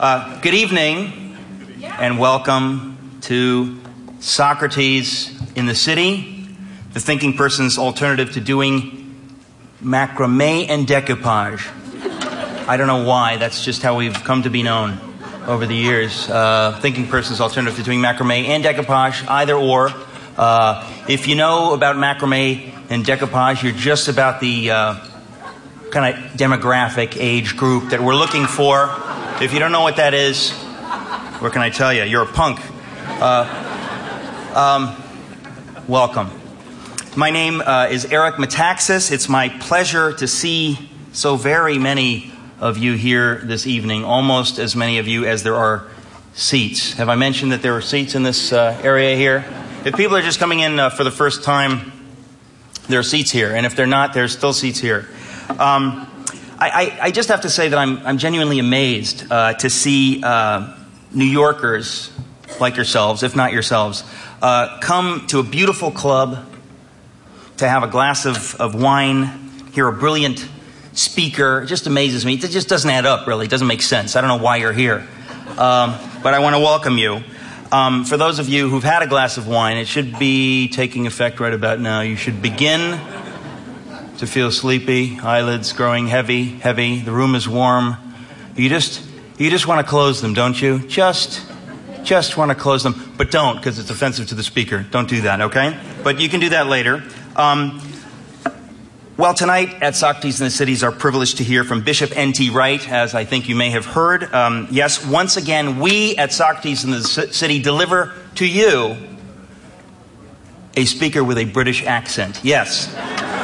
Uh, good evening and welcome to Socrates in the City, the thinking person's alternative to doing macrame and decoupage. I don't know why, that's just how we've come to be known over the years. Uh, thinking person's alternative to doing macrame and decoupage, either or. Uh, if you know about macrame and decoupage, you're just about the uh, kind of demographic age group that we're looking for. If you don't know what that is, what can I tell you? You're a punk. Uh, um, welcome. My name uh, is Eric Metaxas. It's my pleasure to see so very many of you here this evening, almost as many of you as there are seats. Have I mentioned that there are seats in this uh, area here? If people are just coming in uh, for the first time, there are seats here. And if they're not, there's still seats here. Um, I, I, just have to say that I'm, I'm genuinely amazed uh, to see uh, New Yorkers like yourselves, if not yourselves, uh, come to a beautiful club to have a glass of, of wine, hear a brilliant speaker. It just amazes me. It just doesn't add up, really. It doesn't make sense. I don't know why you're here. Um, but I want to welcome you. Um, for those of you who've had a glass of wine, it should be taking effect right about now. You should begin to feel sleepy, eyelids growing heavy, heavy. The room is warm. You just, you just want to close them, don't you? Just, just want to close them, but don't because it's offensive to the speaker. Don't do that, okay? But you can do that later. Um, well, tonight at Socrates in the City is our privilege to hear from Bishop N.T. Wright, as I think you may have heard. Um, yes, once again, we at Socrates in the City deliver to you a speaker with a British accent. Yes.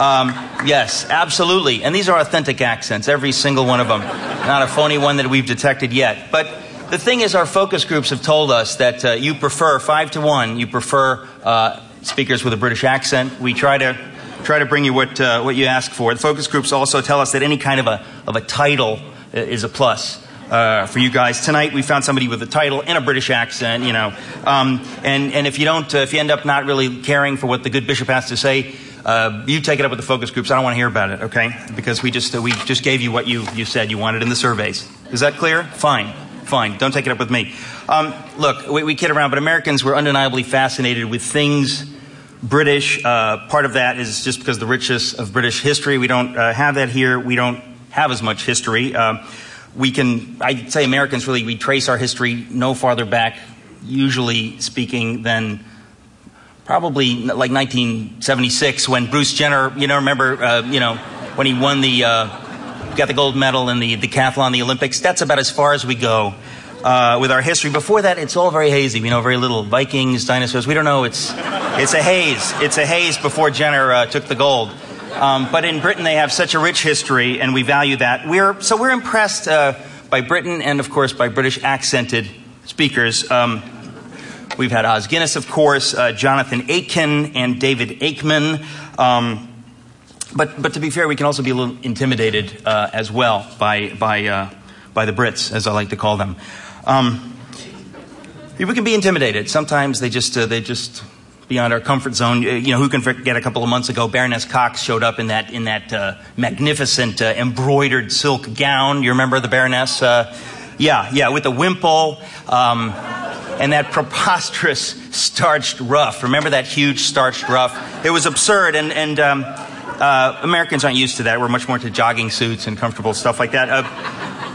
Um, yes, absolutely. And these are authentic accents, every single one of them. Not a phony one that we've detected yet. But the thing is, our focus groups have told us that uh, you prefer, five to one, you prefer uh, speakers with a British accent. We try to try to bring you what, uh, what you ask for. The focus groups also tell us that any kind of a, of a title is a plus. Uh, for you guys tonight, we found somebody with a title and a British accent, you know. Um, and, and if you don't, uh, if you end up not really caring for what the good bishop has to say, uh, you take it up with the focus groups. I don't want to hear about it, okay? Because we just, uh, we just gave you what you, you said you wanted in the surveys. Is that clear? Fine. Fine. Don't take it up with me. Um, look, we, we kid around, but Americans were undeniably fascinated with things British. Uh, part of that is just because the richness of British history. We don't uh, have that here. We don't have as much history. Uh, we can, I'd say Americans really, we trace our history no farther back, usually speaking, than probably like 1976 when Bruce Jenner, you know, remember, uh, you know, when he won the, uh, got the gold medal in the decathlon, the Olympics. That's about as far as we go uh, with our history. Before that, it's all very hazy. We know very little. Vikings, dinosaurs. We don't know. It's it's a haze. It's a haze before Jenner uh, took the gold. Um, but in Britain, they have such a rich history, and we value that. We're so we're impressed uh, by Britain, and of course by British accented speakers. Um, we've had Os Guinness, of course, uh, Jonathan Aitken, and David Aikman. Um, but, but to be fair, we can also be a little intimidated uh, as well by, by, uh, by the Brits, as I like to call them. Um, people can be intimidated. Sometimes they just, uh, they just beyond our comfort zone. You know, who can forget a couple of months ago, Baroness Cox showed up in that, in that uh, magnificent uh, embroidered silk gown. You remember the Baroness? Uh, yeah, yeah, with the wimple. Um, and that preposterous starched ruff. Remember that huge starched ruff? It was absurd, and, and um, uh, Americans aren't used to that. We're much more into jogging suits and comfortable stuff like that. Uh,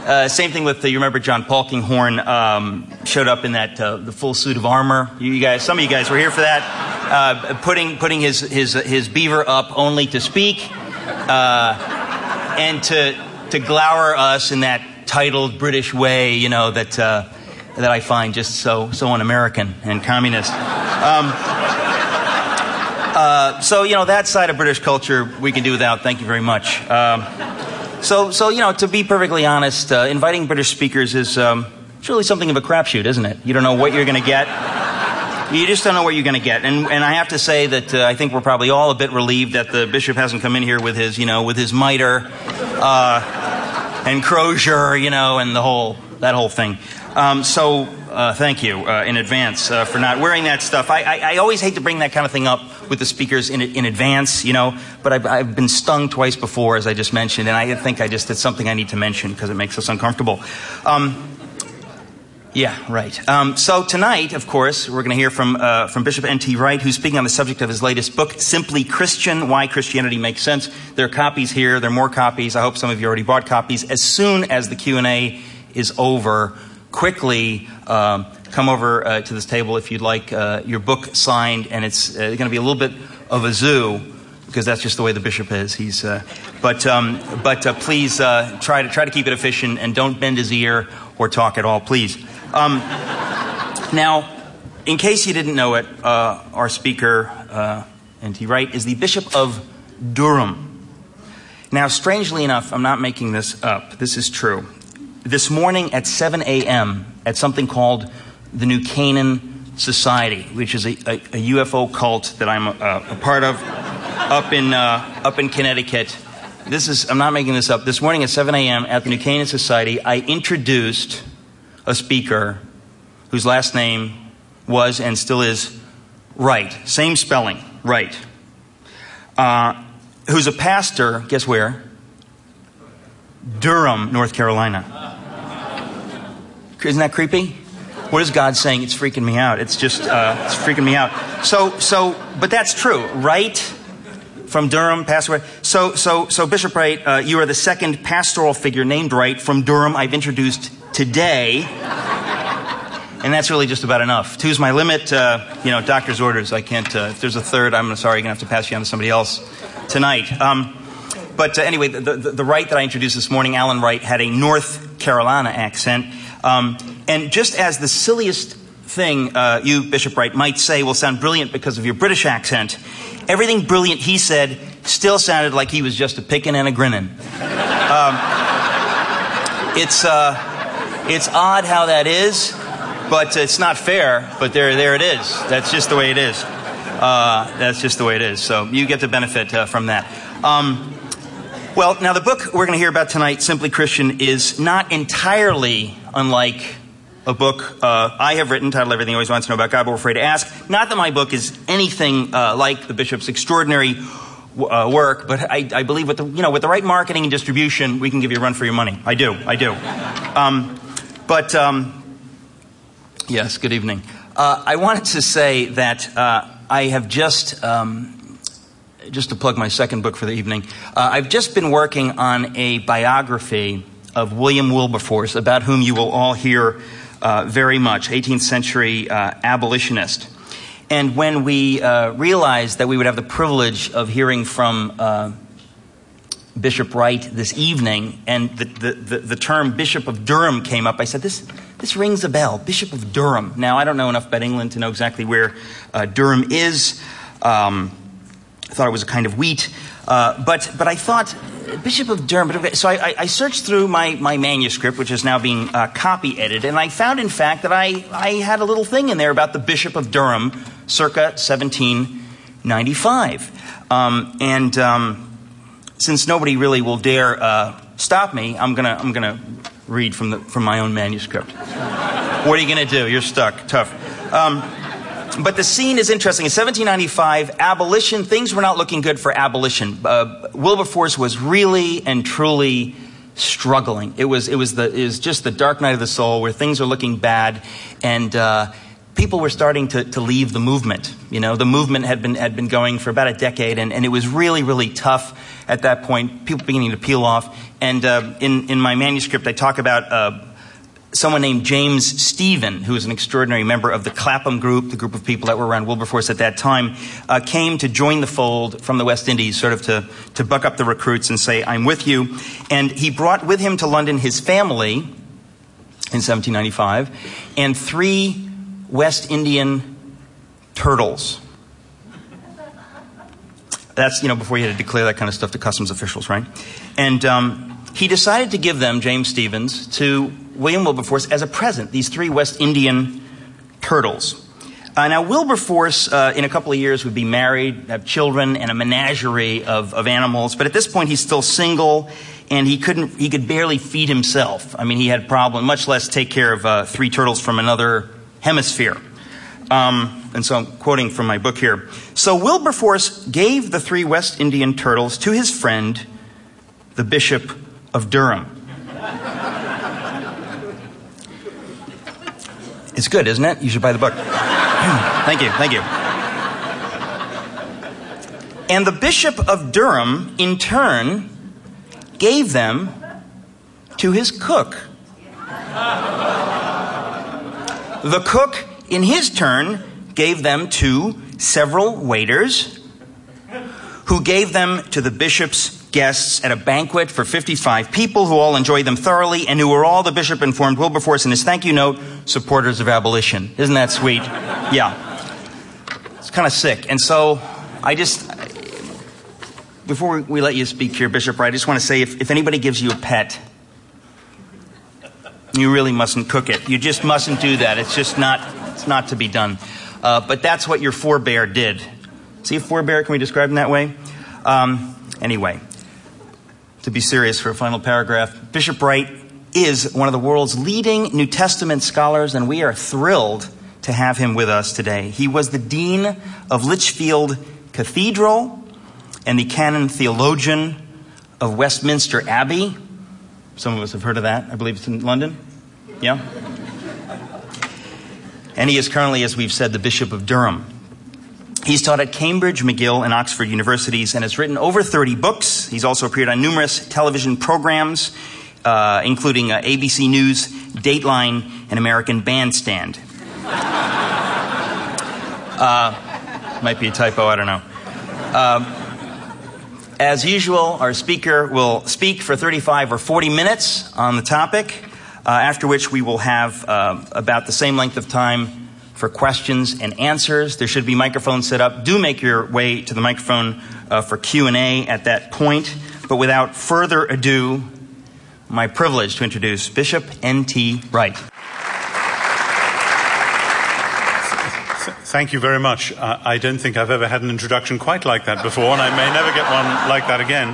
uh, same thing with the, you remember John Polkinghorne um, showed up in that uh, the full suit of armor. You guys, some of you guys were here for that. Uh, putting putting his his his beaver up only to speak, uh, and to to glower us in that titled British way, you know that uh, that I find just so so un-American and communist. Um, uh, so you know that side of British culture we can do without. Thank you very much. Um, so, so you know, to be perfectly honest, uh, inviting British speakers is um, really something of a crapshoot, isn't it? You don't know what you're going to get. You just don't know what you're going to get. And, and I have to say that uh, I think we're probably all a bit relieved that the bishop hasn't come in here with his, you know, with his mitre uh, and crozier, you know, and the whole that whole thing. Um, so uh, thank you uh, in advance uh, for not wearing that stuff. I, I, I, always hate to bring that kind of thing up with the speakers in, in advance, you know, but I've, I've, been stung twice before, as I just mentioned, and I think I just did something I need to mention because it makes us uncomfortable. Um, yeah, right. Um, so tonight, of course, we're going to hear from uh, from Bishop N.T. Wright, who's speaking on the subject of his latest book, "Simply Christian: Why Christianity Makes Sense." There are copies here. There are more copies. I hope some of you already bought copies. As soon as the Q and A is over, quickly um, come over uh, to this table if you'd like uh, your book signed, and it's uh, going to be a little bit of a zoo because that's just the way the bishop is. He's, uh, but um, but uh, please try to try to keep it efficient and don't bend his ear or talk at all, please. Um, now, in case you didn't know it, uh, our speaker, uh, N.T. Wright, is the Bishop of Durham. Now, strangely enough, I'm not making this up. This is true. This morning at 7 a.m., at something called the New Canaan Society, which is a, a, a UFO cult that I'm a, a part of up in, uh, up in Connecticut. This is, I'm not making this up. This morning at 7 a.m. at the New Canaan Society, I introduced a speaker whose last name was and still is Wright. Same spelling, Wright. Uh, who's a pastor, guess where? Durham, North Carolina. Isn't that creepy? What is God saying? It's freaking me out. It's just, uh, it's freaking me out. So, so, but that's true, right? From Durham, pastor. So, so, so Bishop Wright, uh, you are the second pastoral figure named Wright from Durham I've introduced today. And that's really just about enough. Two's my limit. Uh, you know, doctor's orders. I can't. Uh, if there's a third, I'm sorry. You're gonna have to pass you on to somebody else tonight. Um, but uh, anyway, the, the, the, Wright that I introduced this morning, Alan Wright, had a North Carolina accent. Um, and just as the silliest thing uh, you, Bishop Wright, might say will sound brilliant because of your British accent, everything brilliant he said still sounded like he was just a picking and a grinning. Um, it's uh, it's odd how that is, but it's not fair. But there, there it is. That's just the way it is. Uh, that's just the way it is. So you get the benefit uh, from that. Um, well, now the book we're going to hear about tonight, Simply Christian, is not entirely unlike a book uh, I have written titled Everything Always Wants to Know About God, but we're afraid to ask. Not that my book is anything uh, like the bishop's extraordinary uh, work, but I, I, believe with the you know with the right marketing and distribution, we can give you a run for your money. I do, I do. Um, but um, yes, good evening. Uh, I wanted to say that uh, I have just, um, just to plug my second book for the evening, uh, I've just been working on a biography of William Wilberforce, about whom you will all hear uh, very much, 18th century uh, abolitionist. And when we uh, realized that we would have the privilege of hearing from Bishop Wright this evening, and the, the, the, the, term Bishop of Durham came up. I said, this, this rings a bell. Bishop of Durham. Now, I don't know enough about England to know exactly where uh, Durham is. Um, I thought it was a kind of wheat. Uh, but, but I thought, Bishop of Durham. So I, I, searched through my, my manuscript, which is now being uh, copy edited, and I found, in fact, that I, I had a little thing in there about the Bishop of Durham circa 1795. Um, and. Um, since nobody really will dare uh, stop me, I'm gonna I'm gonna read from the from my own manuscript. what are you gonna do? You're stuck. Tough. Um, but the scene is interesting. In 1795, abolition, things were not looking good for abolition. Uh, Wilberforce was really and truly struggling. It was, it, was the, it was just the dark night of the soul where things are looking bad. And uh, people were starting to, to leave the movement. You know, the movement had been, had been going for about a decade, and, and it was really, really tough at that point, people beginning to peel off. And uh, in, in my manuscript, I talk about uh, someone named James Stephen, who was an extraordinary member of the Clapham group, the group of people that were around Wilberforce at that time, uh, came to join the fold from the West Indies, sort of to, to buck up the recruits and say, I'm with you. And he brought with him to London his family in 1795 and three West Indian turtles. That's, you know, before you had to declare that kind of stuff to customs officials, right? And um, he decided to give them, James Stevens, to William Wilberforce as a present, these three West Indian turtles. Uh, now, Wilberforce, uh, in a couple of years, would be married, have children, and a menagerie of, of animals. But at this point, he's still single, and he couldn't, he could barely feed himself. I mean, he had a problem, much less take care of uh, three turtles from another hemisphere. Um, and so I'm quoting from my book here. So Wilberforce gave the three West Indian turtles to his friend, the Bishop of Durham. It's good, isn't it? You should buy the book. thank you, thank you. And the Bishop of Durham, in turn, gave them to his cook. The cook, in his turn, gave them to several waiters who gave them to the bishop's guests at a banquet for 55 people who all enjoyed them thoroughly and who were all, the bishop informed Wilberforce in his thank you note, supporters of abolition. Isn't that sweet? Yeah. It's kind of sick. And so I just, before we let you speak here, Bishop I just want to say if, if anybody gives you a pet, you really mustn't cook it. You just mustn't do that. It's just not, it's not to be done. Uh, but that's what your forebear did. See a forebear? Can we describe him that way? Um, anyway, to be serious for a final paragraph, Bishop Wright is one of the world's leading New Testament scholars, and we are thrilled to have him with us today. He was the Dean of Lichfield Cathedral and the canon theologian of Westminster Abbey. Some of us have heard of that. I believe it's in London. Yeah? And he is currently, as we've said, the Bishop of Durham. He's taught at Cambridge, McGill, and Oxford universities and has written over 30 books. He's also appeared on numerous television programs, uh, including uh, ABC News, Dateline, and American Bandstand. uh, might be a typo, I don't know. As usual, our speaker will speak for 35 or 40 minutes on the topic, uh, after which we will have uh, about the same length of time for questions and answers. There should be microphones set up. Do make your way to the microphone uh, for Q&A at that point. But without further ado, my privilege to introduce Bishop N.T. Wright. Thank you very much. Uh, I don't think I've ever had an introduction quite like that before, and I may never get one like that again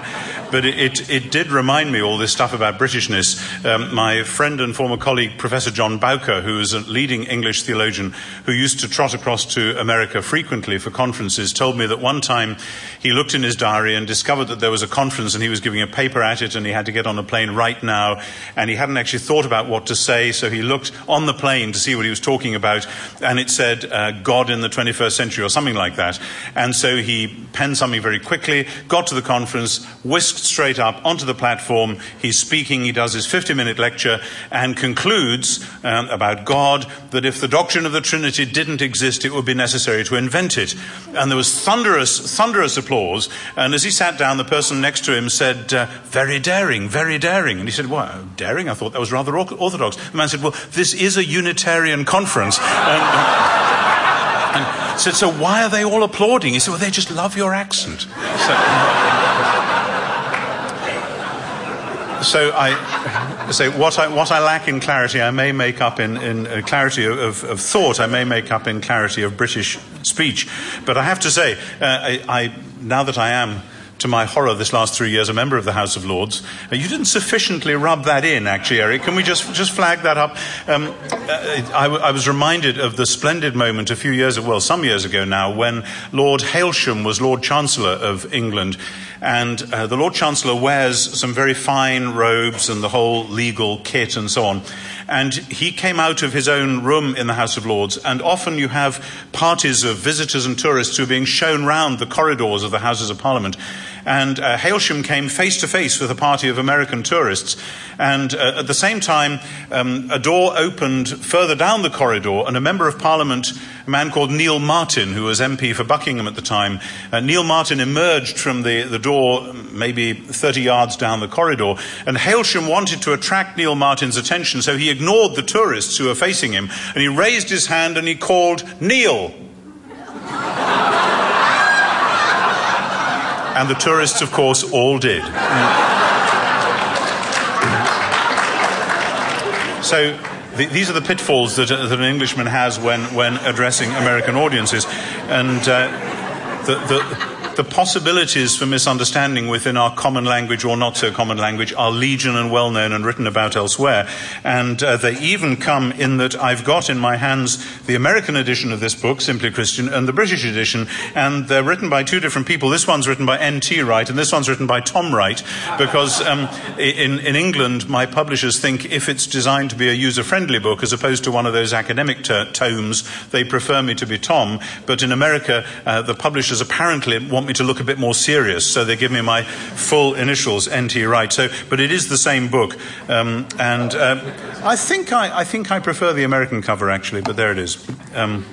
but it, it, did remind me all this stuff about Britishness. Um, my friend and former colleague, Professor John Bowker, who is a leading English theologian who used to trot across to America frequently for conferences, told me that one time he looked in his diary and discovered that there was a conference and he was giving a paper at it and he had to get on a plane right now and he hadn't actually thought about what to say, so he looked on the plane to see what he was talking about and it said uh, God in the 21st century or something like that. And so he penned something very quickly, got to the conference, whisked straight up onto the platform. He's speaking, he does his 50 minute lecture, and concludes um, about God that if the doctrine of the Trinity didn't exist, it would be necessary to invent it. And there was thunderous, thunderous applause. And as he sat down, the person next to him said, uh, Very daring, very daring. And he said, Well, daring? I thought that was rather orthodox. The man said, Well, this is a Unitarian conference. And, and said, So why are they all applauding? He said, Well, they just love your accent. So, so I say what I, what I lack in clarity, I may make up in, in uh, clarity of, of, thought. I may make up in clarity of British speech. But I have to say, uh, I, I, now that I am to my horror, this last three years, a member of the House of Lords. Uh, you didn't sufficiently rub that in, actually, Eric. Can we just, just flag that up? Um, uh, I, I, was reminded of the splendid moment a few years, ago, well, some years ago now, when Lord Hailsham was Lord Chancellor of England. And uh, the Lord Chancellor wears some very fine robes and the whole legal kit and so on. And he came out of his own room in the House of Lords, and often you have parties of visitors and tourists who are being shown round the corridors of the Houses of Parliament. And uh, Hailsham came face to face with a party of American tourists. And uh, at the same time, um, a door opened further down the corridor, and a member of Parliament, a man called Neil Marten, who was MP for Buckingham at the time, uh, Neil Marten emerged from the, the door maybe 30 yards down the corridor. And Hailsham wanted to attract Neil Marten's attention, so he ignored the tourists who were facing him, and he raised his hand and he called, Neil. And the tourists, of course, all did. So the, these are the pitfalls that, that, an Englishman has when, when addressing American audiences. And uh, the, the the possibilities for misunderstanding within our common language or not so common language are legion and well known and written about elsewhere. And uh, they even come in that I've got in my hands the American edition of this book, Simply Christian, and the British edition, and they're written by two different people. This one's written by N.T. Wright, and this one's written by Tom Wright, because um, in, in England, my publishers think if it's designed to be a user friendly book as opposed to one of those academic tomes, they prefer me to be Tom. But in America, uh, the publishers apparently want want me to look a bit more serious, so they give me my full initials, N.T. Wright. So, but it is the same book, um, and uh, I think I, I, think I prefer the American cover actually. But there it is. Um,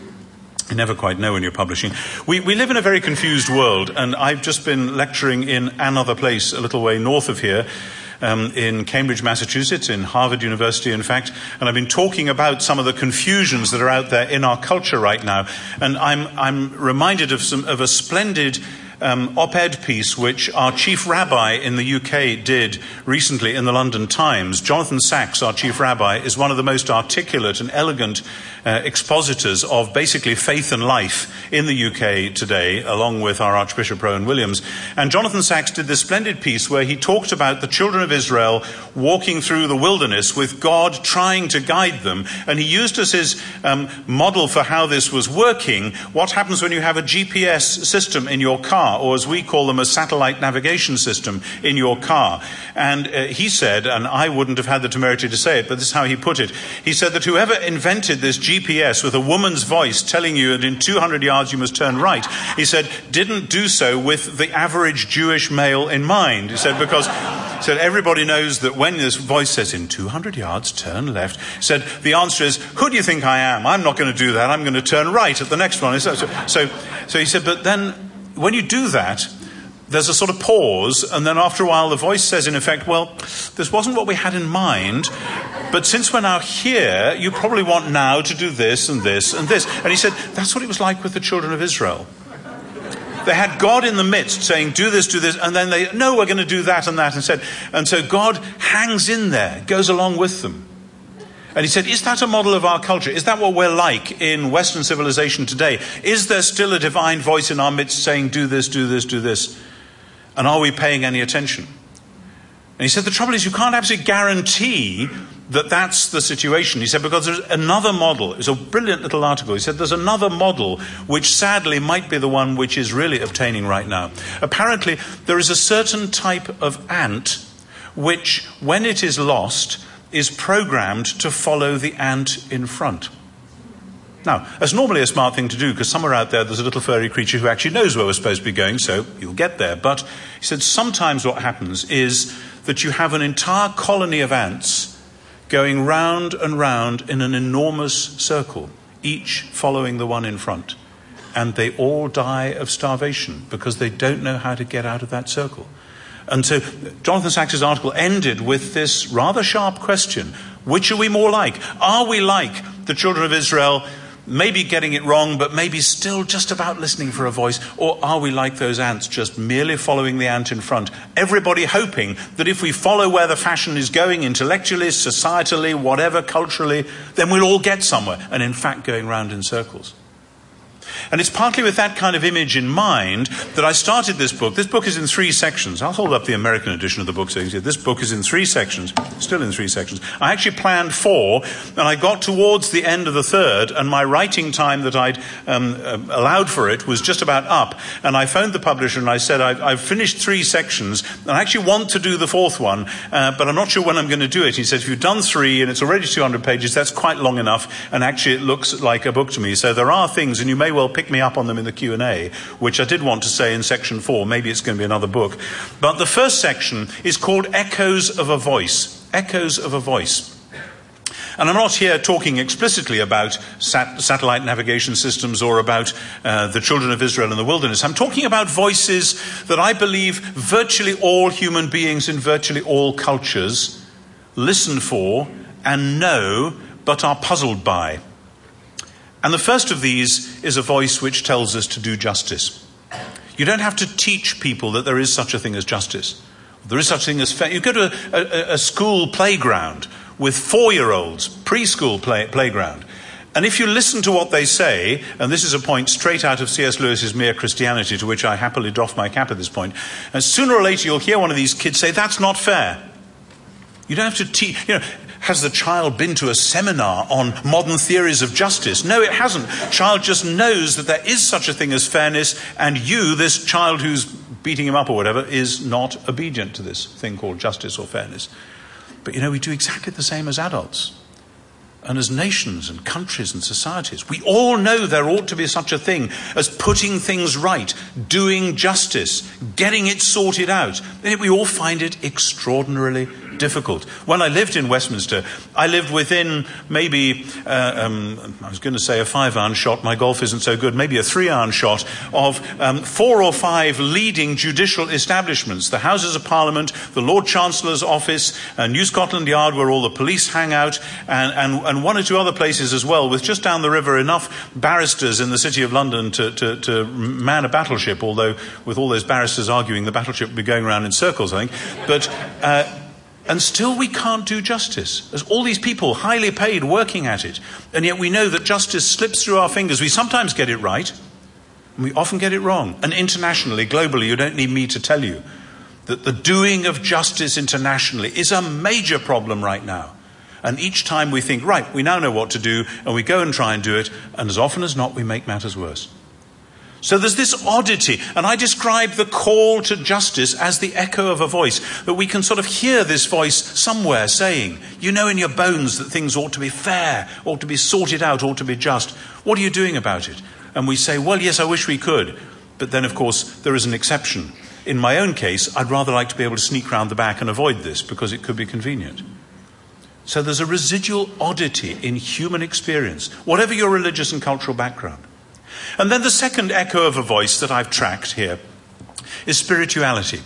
you never quite know when you're publishing. We, we live in a very confused world, and I've just been lecturing in another place a little way north of here. Um, in Cambridge, Massachusetts, in Harvard University, in fact, and I've been talking about some of the confusions that are out there in our culture right now. And I'm, I'm reminded of, some, of a splendid um, op ed piece which our chief rabbi in the UK did recently in the London Times. Jonathan Sacks, our chief rabbi, is one of the most articulate and elegant uh, expositors of basically faith and life in the UK today, along with our Archbishop Rowan Williams. And Jonathan Sacks did this splendid piece where he talked about the children of Israel walking through the wilderness with God trying to guide them. And he used as his um, model for how this was working what happens when you have a GPS system in your car or as we call them, a satellite navigation system in your car. And uh, he said, and I wouldn't have had the temerity to say it, but this is how he put it. He said that whoever invented this GPS with a woman's voice telling you that in 200 yards you must turn right, he said, didn't do so with the average Jewish male in mind. He said, because he said everybody knows that when this voice says in 200 yards turn left, said the answer is, who do you think I am? I'm not going to do that. I'm going to turn right at the next one. So, so, so he said, but then when you do that, there's a sort of pause, and then after a while, the voice says, in effect, Well, this wasn't what we had in mind, but since we're now here, you probably want now to do this and this and this. And he said, That's what it was like with the children of Israel. They had God in the midst saying, Do this, do this, and then they, No, we're going to do that and that, and said, And so God hangs in there, goes along with them. And he said, Is that a model of our culture? Is that what we're like in Western civilization today? Is there still a divine voice in our midst saying, Do this, do this, do this? And are we paying any attention? And he said, The trouble is, you can't absolutely guarantee that that's the situation. He said, Because there's another model. It's a brilliant little article. He said, There's another model which sadly might be the one which is really obtaining right now. Apparently, there is a certain type of ant which, when it is lost, is programmed to follow the ant in front. Now, that's normally a smart thing to do because somewhere out there there's a little furry creature who actually knows where we're supposed to be going, so you'll get there. But he said sometimes what happens is that you have an entire colony of ants going round and round in an enormous circle, each following the one in front. And they all die of starvation because they don't know how to get out of that circle. And so Jonathan Sacks's article ended with this rather sharp question Which are we more like? Are we like the children of Israel, maybe getting it wrong, but maybe still just about listening for a voice? Or are we like those ants, just merely following the ant in front? Everybody hoping that if we follow where the fashion is going, intellectually, societally, whatever, culturally, then we'll all get somewhere. And in fact, going round in circles. And it's partly with that kind of image in mind that I started this book. This book is in three sections. I'll hold up the American edition of the book so you can see this book is in three sections, still in three sections. I actually planned four, and I got towards the end of the third, and my writing time that I'd um, uh, allowed for it was just about up. And I phoned the publisher and I said, I've, I've finished three sections, and I actually want to do the fourth one, uh, but I'm not sure when I'm going to do it. He said, if you've done three and it's already 200 pages, that's quite long enough, and actually it looks like a book to me. So there are things, and you may well pick me up on them in the Q&A, which I did want to say in section 4. Maybe it's going to be another book. But the first section is called Echoes of a Voice. Echoes of a Voice. And I'm not here talking explicitly about sat- satellite navigation systems or about uh, the children of Israel in the wilderness. I'm talking about voices that I believe virtually all human beings in virtually all cultures listen for and know but are puzzled by. And the first of these is a voice which tells us to do justice. You don't have to teach people that there is such a thing as justice. There is such a thing as fair. You go to a, a, a school playground with four year olds, preschool play, playground. And if you listen to what they say, and this is a point straight out of C.S. Lewis's Mere Christianity, to which I happily doff my cap at this point, and sooner or later you'll hear one of these kids say, That's not fair. You don't have to teach, you know, has the child been to a seminar on modern theories of justice? No, it hasn't. Child just knows that there is such a thing as fairness, and you, this child who's beating him up or whatever, is not obedient to this thing called justice or fairness. But you know, we do exactly the same as adults and as nations and countries and societies. We all know there ought to be such a thing as putting things right, doing justice, getting it sorted out. And we all find it extraordinarily difficult. When I lived in Westminster, I lived within maybe, uh, um, I was going to say a five iron shot, my golf isn't so good, maybe a three iron shot of um, four or five leading judicial establishments the Houses of Parliament, the Lord Chancellor's office, uh, New Scotland Yard, where all the police hang out, and, and, and one or two other places as well, with just down the river enough barristers in the City of London to, to, to man a battleship, although with all those barristers arguing, the battleship would be going around in circles, I think. But uh, and still we can't do justice. There's all these people, highly paid, working at it. And yet we know that justice slips through our fingers. We sometimes get it right, and we often get it wrong. And internationally, globally, you don't need me to tell you that the doing of justice internationally is a major problem right now. And each time we think, right, we now know what to do, and we go and try and do it, and as often as not, we make matters worse. So there's this oddity, and I describe the call to justice as the echo of a voice, that we can sort of hear this voice somewhere saying, You know in your bones that things ought to be fair, ought to be sorted out, ought to be just. What are you doing about it? And we say, Well, yes, I wish we could. But then, of course, there is an exception. In my own case, I'd rather like to be able to sneak round the back and avoid this because it could be convenient. So there's a residual oddity in human experience, whatever your religious and cultural background. And then the second echo of a voice that I've tracked here is spirituality.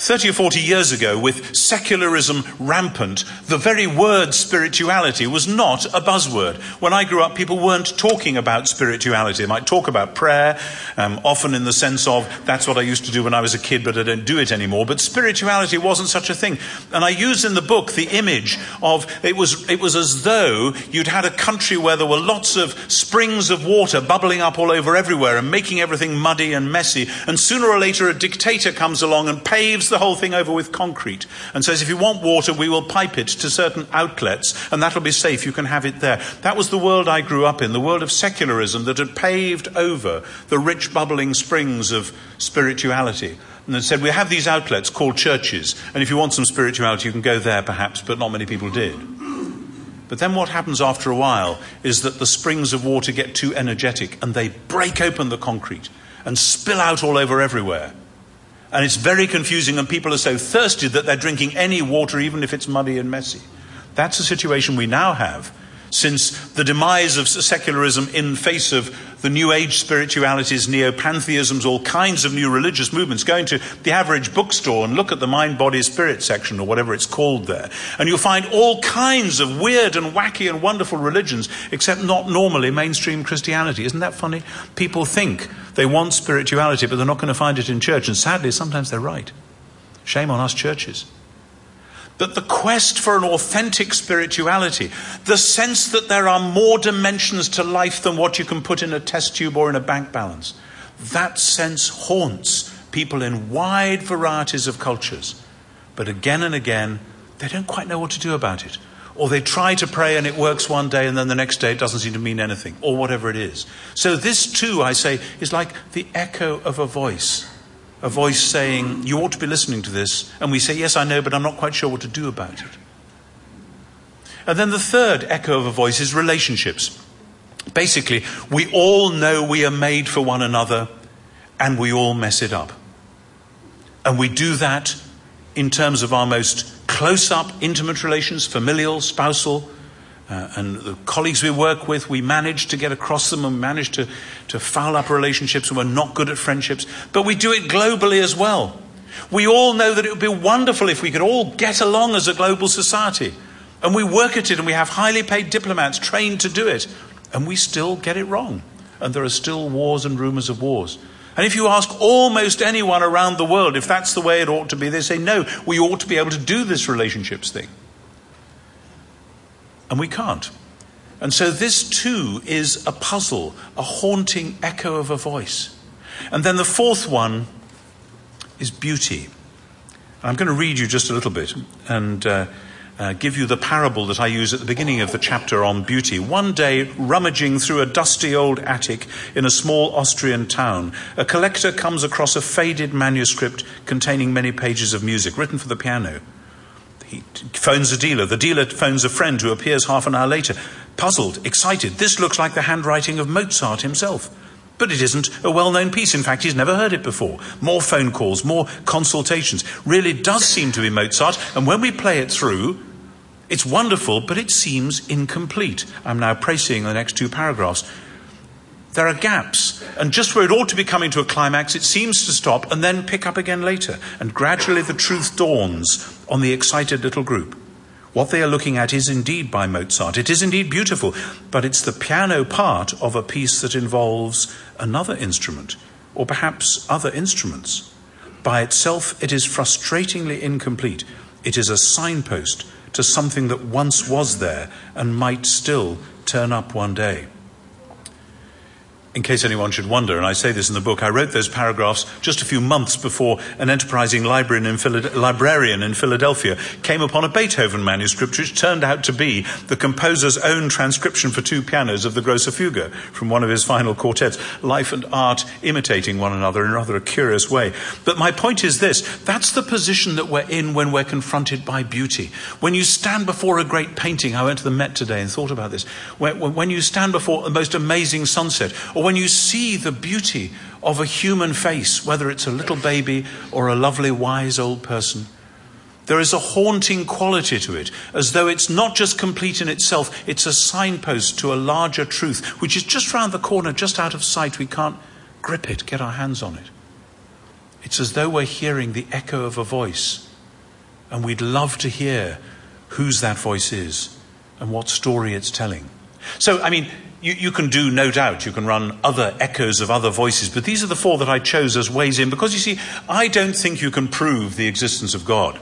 30 or 40 years ago, with secularism rampant, the very word spirituality was not a buzzword. When I grew up, people weren't talking about spirituality. They might talk about prayer, um, often in the sense of, that's what I used to do when I was a kid, but I don't do it anymore. But spirituality wasn't such a thing. And I use in the book the image of, it was, it was as though you'd had a country where there were lots of springs of water bubbling up all over everywhere and making everything muddy and messy. And sooner or later, a dictator comes along and paves the whole thing over with concrete and says, if you want water, we will pipe it to certain outlets and that'll be safe. You can have it there. That was the world I grew up in, the world of secularism that had paved over the rich, bubbling springs of spirituality. And they said, we have these outlets called churches, and if you want some spirituality, you can go there perhaps, but not many people did. But then what happens after a while is that the springs of water get too energetic and they break open the concrete and spill out all over everywhere. And it's very confusing, and people are so thirsty that they're drinking any water, even if it's muddy and messy. That's the situation we now have since the demise of secularism in face of the New Age spiritualities, neo pantheisms, all kinds of new religious movements. Go into the average bookstore and look at the mind, body, spirit section, or whatever it's called there, and you'll find all kinds of weird and wacky and wonderful religions, except not normally mainstream Christianity. Isn't that funny? People think they want spirituality, but they're not going to find it in church, and sadly, sometimes they're right. Shame on us churches that the quest for an authentic spirituality, the sense that there are more dimensions to life than what you can put in a test tube or in a bank balance, that sense haunts people in wide varieties of cultures. But again and again, they don't quite know what to do about it. Or they try to pray and it works one day and then the next day it doesn't seem to mean anything, or whatever it is. So, this too, I say, is like the echo of a voice a voice saying, You ought to be listening to this. And we say, Yes, I know, but I'm not quite sure what to do about it. And then the third echo of a voice is relationships. Basically, we all know we are made for one another and we all mess it up. And we do that in terms of our most close up, intimate relations, familial, spousal, uh, and the colleagues we work with, we manage to get across them and manage to, to foul up relationships and we're not good at friendships. But we do it globally as well. We all know that it would be wonderful if we could all get along as a global society. And we work at it and we have highly paid diplomats trained to do it. And we still get it wrong. And there are still wars and rumors of wars. And if you ask almost anyone around the world if that's the way it ought to be, they say, no, we ought to be able to do this relationships thing. And we can't. And so this too is a puzzle, a haunting echo of a voice. And then the fourth one is beauty. I'm going to read you just a little bit and uh, uh, give you the parable that I use at the beginning of the chapter on beauty. One day, rummaging through a dusty old attic in a small Austrian town, a collector comes across a faded manuscript containing many pages of music written for the piano. He phones a dealer. The dealer phones a friend who appears half an hour later. Puzzled, excited. This looks like the handwriting of Mozart himself. But it isn't a well known piece. In fact, he's never heard it before. More phone calls, more consultations. Really does seem to be Mozart. And when we play it through, it's wonderful, but it seems incomplete. I'm now praising the next two paragraphs. There are gaps, and just where it ought to be coming to a climax, it seems to stop and then pick up again later. And gradually the truth dawns on the excited little group. What they are looking at is indeed by Mozart. It is indeed beautiful, but it's the piano part of a piece that involves another instrument, or perhaps other instruments. By itself, it is frustratingly incomplete. It is a signpost to something that once was there and might still turn up one day in case anyone should wonder, and I say this in the book, I wrote those paragraphs just a few months before an enterprising librarian in, librarian in, Philadelphia came upon a Beethoven manuscript which turned out to be the composer's own transcription for two pianos of the Grosse Fuge from one of his final quartets, life and art imitating one another in rather a curious way. But my point is this that's the position that we're in when we're confronted by beauty. When you stand before a great painting, I went to the Met today and thought about this, when, when you stand before the most amazing sunset, or when you see the beauty of a human face, whether it's a little baby or a lovely, wise old person, there is a haunting quality to it, as though it's not just complete in itself, it's a signpost to a larger truth, which is just round the corner, just out of sight. We can't grip it, get our hands on it. It's as though we're hearing the echo of a voice, and we'd love to hear whose that voice is and what story it's telling. So, I mean, you, you, can do, no doubt, you can run other echoes of other voices, but these are the four that I chose as ways in because you see, I don't think you can prove the existence of God.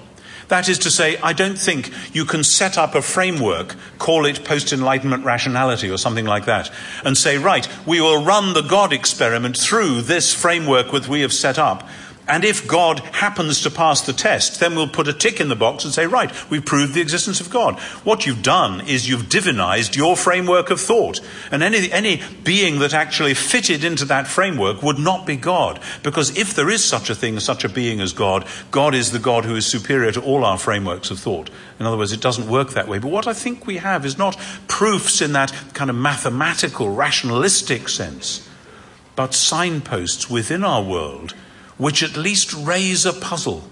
That is to say, I don't think you can set up a framework, call it post enlightenment rationality or something like that, and say, right, we will run the God experiment through this framework that we have set up, and if God happens to pass the test, then we'll put a tick in the box and say, right, we've proved the existence of God. What you've done is you've divinized your framework of thought. And any, any being that actually fitted into that framework would not be God. Because if there is such a thing, such a being as God, God is the God who is superior to all our frameworks of thought. In other words, it doesn't work that way. But what I think we have is not proofs in that kind of mathematical, rationalistic sense, but signposts within our world which at least raise a puzzle,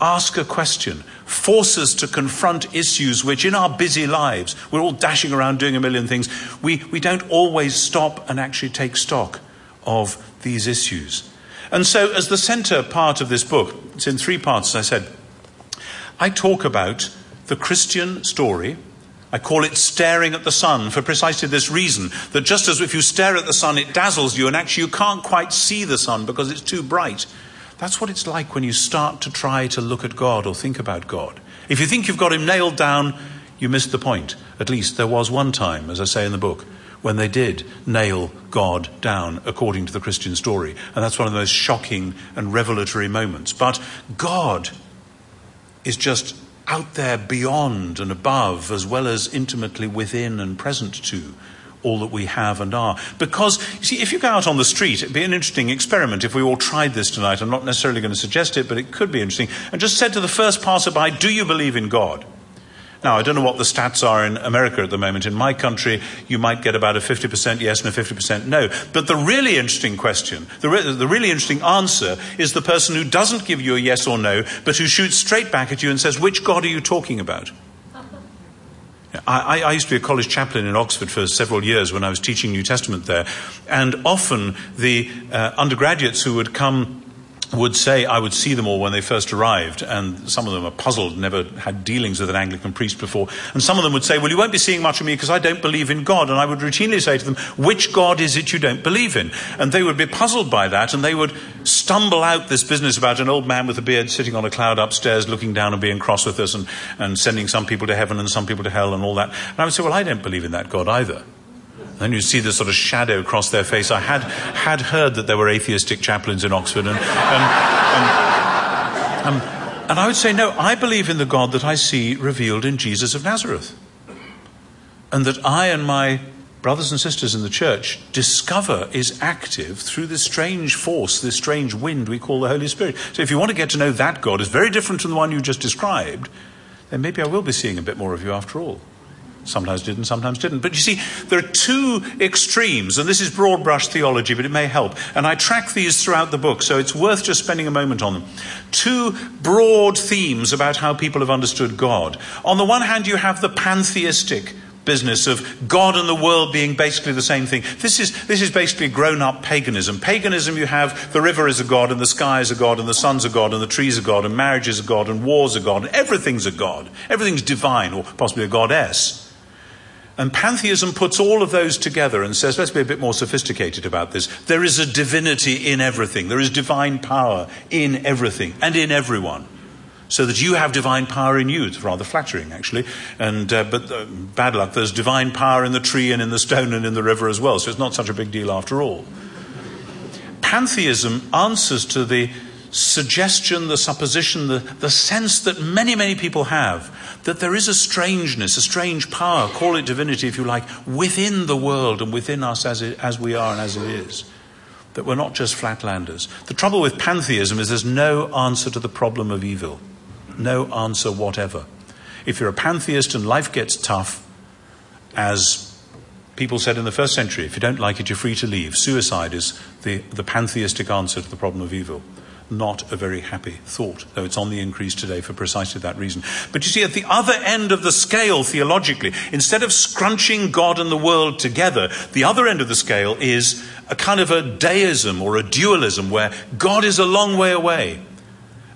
ask a question, force us to confront issues which in our busy lives, we're all dashing around doing a million things, we, we don't always stop and actually take stock of these issues. And so, as the center part of this book, it's in three parts, as I said, I talk about the Christian story. I call it staring at the sun for precisely this reason that just as if you stare at the sun, it dazzles you, and actually you can't quite see the sun because it's too bright. That's what it's like when you start to try to look at God or think about God. If you think you've got him nailed down, you missed the point. At least there was one time, as I say in the book, when they did nail God down according to the Christian story. And that's one of the most shocking and revelatory moments. But God is just out there beyond and above, as well as intimately within and present to all that we have and are. Because, you see, if you go out on the street, it'd be an interesting experiment if we all tried this tonight. I'm not necessarily going to suggest it, but it could be interesting. And just said to the first passerby, Do you believe in God? Now, I don't know what the stats are in America at the moment. In my country, you might get about a 50% yes and a 50% no. But the really interesting question, the, re- the really interesting answer, is the person who doesn't give you a yes or no, but who shoots straight back at you and says, Which God are you talking about? I, I, used to be a college chaplain in Oxford for several years when I was teaching New Testament there, and often the uh, undergraduates who would come would say, I would see them all when they first arrived, and some of them are puzzled, never had dealings with an Anglican priest before. And some of them would say, Well, you won't be seeing much of me because I don't believe in God. And I would routinely say to them, Which God is it you don't believe in? And they would be puzzled by that, and they would stumble out this business about an old man with a beard sitting on a cloud upstairs, looking down and being cross with us, and, and sending some people to heaven and some people to hell, and all that. And I would say, Well, I don't believe in that God either. Then you see the sort of shadow across their face. I had, had heard that there were atheistic chaplains in Oxford. And, and, and, um, and I would say, no, I believe in the God that I see revealed in Jesus of Nazareth. And that I and my brothers and sisters in the church discover is active through this strange force, this strange wind we call the Holy Spirit. So if you want to get to know that God is very different from the one you just described, then maybe I will be seeing a bit more of you after all. Sometimes did and sometimes didn't. But you see, there are two extremes, and this is broad brush theology, but it may help. And I track these throughout the book, so it's worth just spending a moment on them. Two broad themes about how people have understood God. On the one hand, you have the pantheistic business of God and the world being basically the same thing. This is, this is basically grown up paganism. Paganism, you have the river is a God, and the sky is a God, and the sun's a God, and the trees are God, and marriage is a God, and war's a God, and everything's a God. Everything's divine, or possibly a goddess. And pantheism puts all of those together and says, let's be a bit more sophisticated about this. There is a divinity in everything. There is divine power in everything and in everyone. So that you have divine power in you. It's rather flattering, actually. And, uh, but uh, bad luck, there's divine power in the tree and in the stone and in the river as well. So it's not such a big deal after all. Pantheism answers to the suggestion, the supposition, the, the sense that many, many people have that there is a strangeness, a strange power, call it divinity if you like, within the world and within us as, it, as we are and as it is. That we're not just flatlanders. The trouble with pantheism is there's no answer to the problem of evil. No answer whatever. If you're a pantheist and life gets tough, as people said in the first century, if you don't like it, you're free to leave. Suicide is the, the pantheistic answer to the problem of evil not a very happy thought, though it's on the increase today for precisely that reason. But you see, at the other end of the scale, theologically, instead of scrunching God and the world together, the other end of the scale is a kind of a deism or a dualism where God is a long way away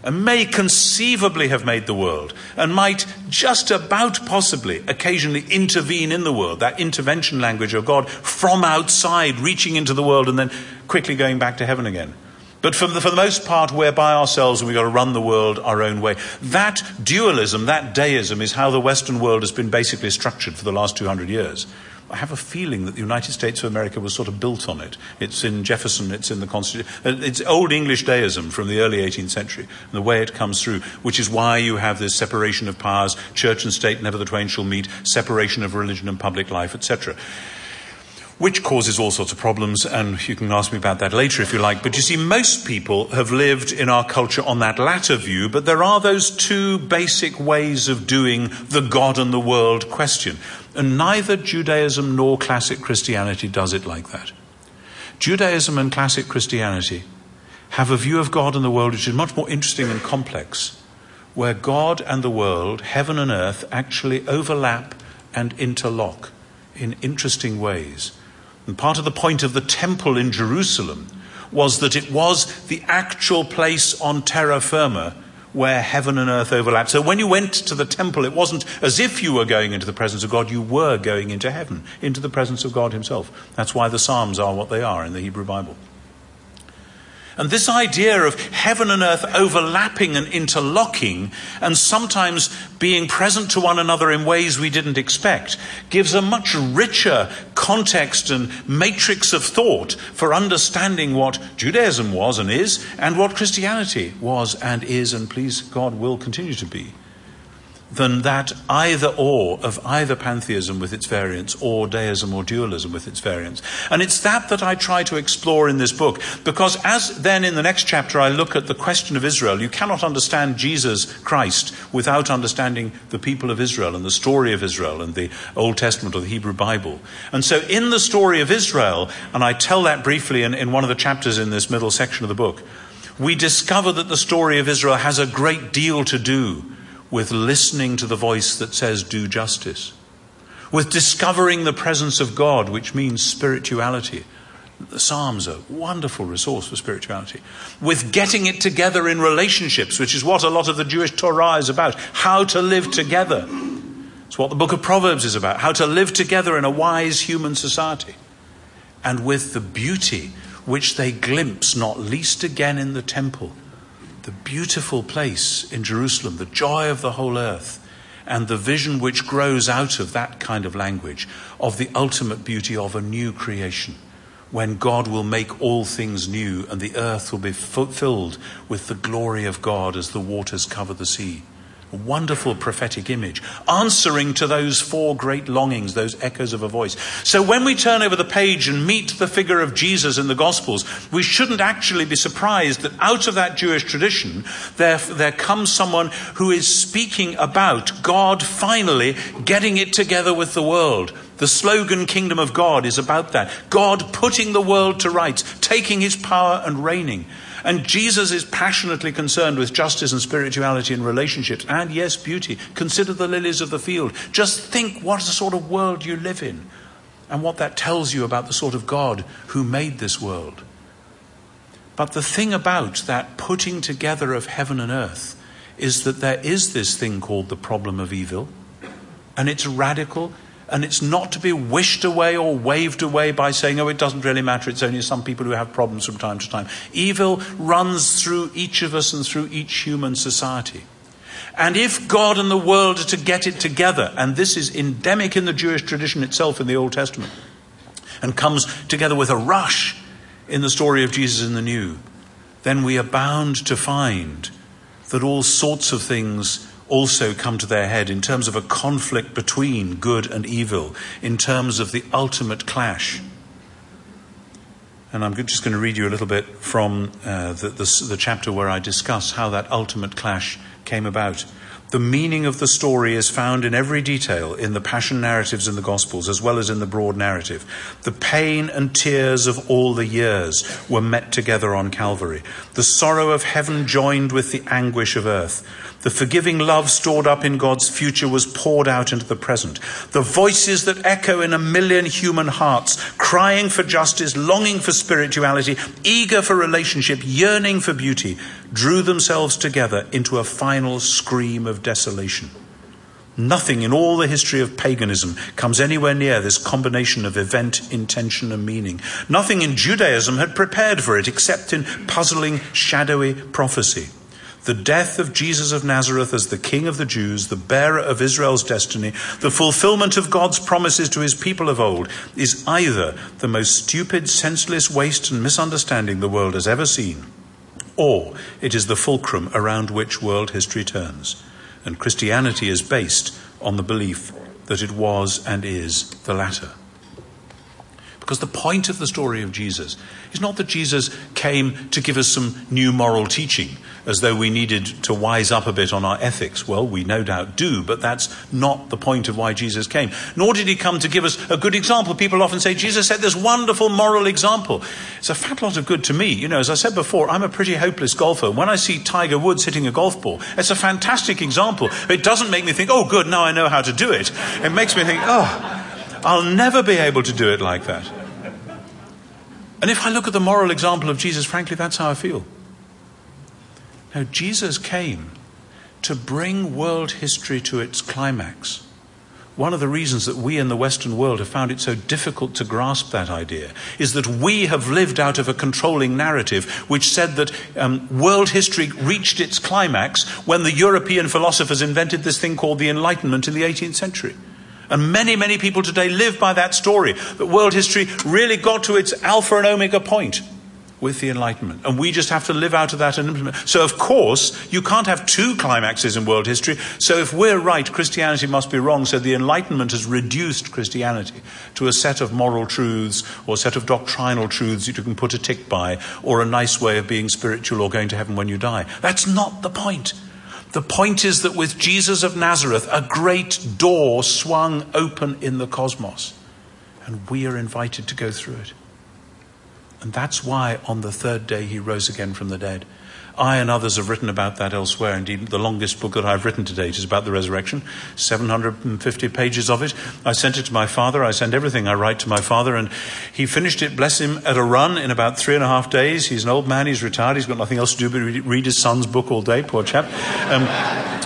and may conceivably have made the world and might just about possibly occasionally intervene in the world, that intervention language of God from outside reaching into the world and then quickly going back to heaven again. But for the, for the most part, we're by ourselves and we've got to run the world our own way. That dualism, that deism, is how the Western world has been basically structured for the last 200 years. I have a feeling that the United States of America was sort of built on it. It's in Jefferson, it's in the Constitution. Uh, it's Old English deism from the early 18th century, and the way it comes through, which is why you have this separation of powers, church and state, never the twain shall meet, separation of religion and public life, etc which causes all sorts of problems, and you can ask me about that later if you like. But you see, most people have lived in our culture on that latter view, but there are those two basic ways of doing the God and the world question. And neither Judaism nor classic Christianity does it like that. Judaism and classic Christianity have a view of God and the world which is much more interesting and complex, where God and the world, heaven and earth, actually overlap and interlock in interesting ways. And part of the point of the temple in Jerusalem was that it was the actual place on terra firma where heaven and earth overlapped. So when you went to the temple, it wasn't as if you were going into the presence of God, you were going into heaven, into the presence of God Himself. That's why the Psalms are what they are in the Hebrew Bible. And this idea of heaven and earth overlapping and interlocking and sometimes being present to one another in ways we didn't expect gives a much richer context and matrix of thought for understanding what Judaism was and is and what Christianity was and is and please God will continue to be than that either or of either pantheism with its variants or deism or dualism with its variants. And it's that that I try to explore in this book because as then in the next chapter I look at the question of Israel, you cannot understand Jesus Christ without understanding the people of Israel and the story of Israel and the Old Testament or the Hebrew Bible. And so in the story of Israel, and I tell that briefly in, in one of the chapters in this middle section of the book, we discover that the story of Israel has a great deal to do with listening to the voice that says, do justice, with discovering the presence of God, which means spirituality, The Psalms are a wonderful resource for spirituality. With getting it together in relationships, which is what a lot of the Jewish Torah is about. How to live together. It's what the book of Proverbs is about. How to live together in a wise human society. And with the beauty which they glimpse, not least again in the temple, the beautiful place in Jerusalem, the joy of the whole earth, and the vision which grows out of that kind of language of the ultimate beauty of a new creation, when God will make all things new and the earth will be filled with the glory of God as the waters cover the sea. A wonderful prophetic image, answering to those four great longings, those echoes of a voice. So when we turn over the page and meet the figure of Jesus in the Gospels, we shouldn't actually be surprised that out of that Jewish tradition, there, there comes someone who is speaking about God finally getting it together with the world. The slogan Kingdom of God is about that. God putting the world to rights, taking his power and reigning. And Jesus is passionately concerned with justice and spirituality and relationships, and yes, beauty. Consider the lilies of the field. Just think what sort of world you live in, and what that tells you about the sort of God who made this world. But the thing about that putting together of heaven and earth is that there is this thing called the problem of evil, and it's radical and it's not to be wished away or waved away by saying, oh, it doesn't really matter, it's only some people who have problems from time to time. Evil runs through each of us and through each human society. And if God and the world are to get it together, and this is endemic in the Jewish tradition itself in the Old Testament, and comes together with a rush in the story of Jesus in the New, then we are bound to find that all sorts of things also come to their head in terms of a conflict between good and evil, in terms of the ultimate clash. And I'm just going to read you a little bit from uh, the, the, the chapter where I discuss how that ultimate clash came about. The meaning of the story is found in every detail in the passion narratives in the Gospels as well as in the broad narrative. The pain and tears of all the years were met together on Calvary. The sorrow of heaven joined with the anguish of earth. The forgiving love stored up in God's future was poured out into the present. The voices that echo in a million human hearts, crying for justice, longing for spirituality, eager for relationship, yearning for beauty, drew themselves together into a final scream of desolation. Nothing in all the history of paganism comes anywhere near this combination of event, intention, and meaning. Nothing in Judaism had prepared for it except in puzzling, shadowy prophecy. The death of Jesus of Nazareth as the King of the Jews, the bearer of Israel's destiny, the fulfillment of God's promises to his people of old, is either the most stupid, senseless waste and misunderstanding the world has ever seen, or it is the fulcrum around which world history turns. And Christianity is based on the belief that it was and is the latter. Because the point of the story of Jesus is not that Jesus came to give us some new moral teaching as though we needed to wise up a bit on our ethics. Well, we no doubt do, but that's not the point of why Jesus came. Nor did he come to give us a good example. People often say, Jesus set this wonderful moral example. It's a fat lot of good to me. You know, as I said before, I'm a pretty hopeless golfer. When I see Tiger Woods hitting a golf ball, it's a fantastic example. It doesn't make me think, oh, good, now I know how to do it. It makes me think, oh, I'll never be able to do it like that. And if I look at the moral example of Jesus, frankly, that's how I feel. Now, Jesus came to bring world history to its climax. One of the reasons that we in the Western world have found it so difficult to grasp that idea is that we have lived out of a controlling narrative which said that um, world history reached its climax when the European philosophers invented this thing called the Enlightenment in the 18th century. And many, many people today live by that story that world history really got to its alpha and omega point with the Enlightenment. And we just have to live out of that and implement. So, of course, you can't have two climaxes in world history. So, if we're right, Christianity must be wrong. So, the Enlightenment has reduced Christianity to a set of moral truths or a set of doctrinal truths that you can put a tick by or a nice way of being spiritual or going to heaven when you die. That's not the point. The point is that with Jesus of Nazareth, a great door swung open in the cosmos, and we are invited to go through it. And that's why on the third day he rose again from the dead. I and others have written about that elsewhere. Indeed, the longest book that I've written to date is about the resurrection, 750 pages of it. I sent it to my father. I send everything I write to my father, and he finished it, bless him, at a run in about three and a half days. He's an old man, he's retired, he's got nothing else to do but read his son's book all day, poor chap. Um,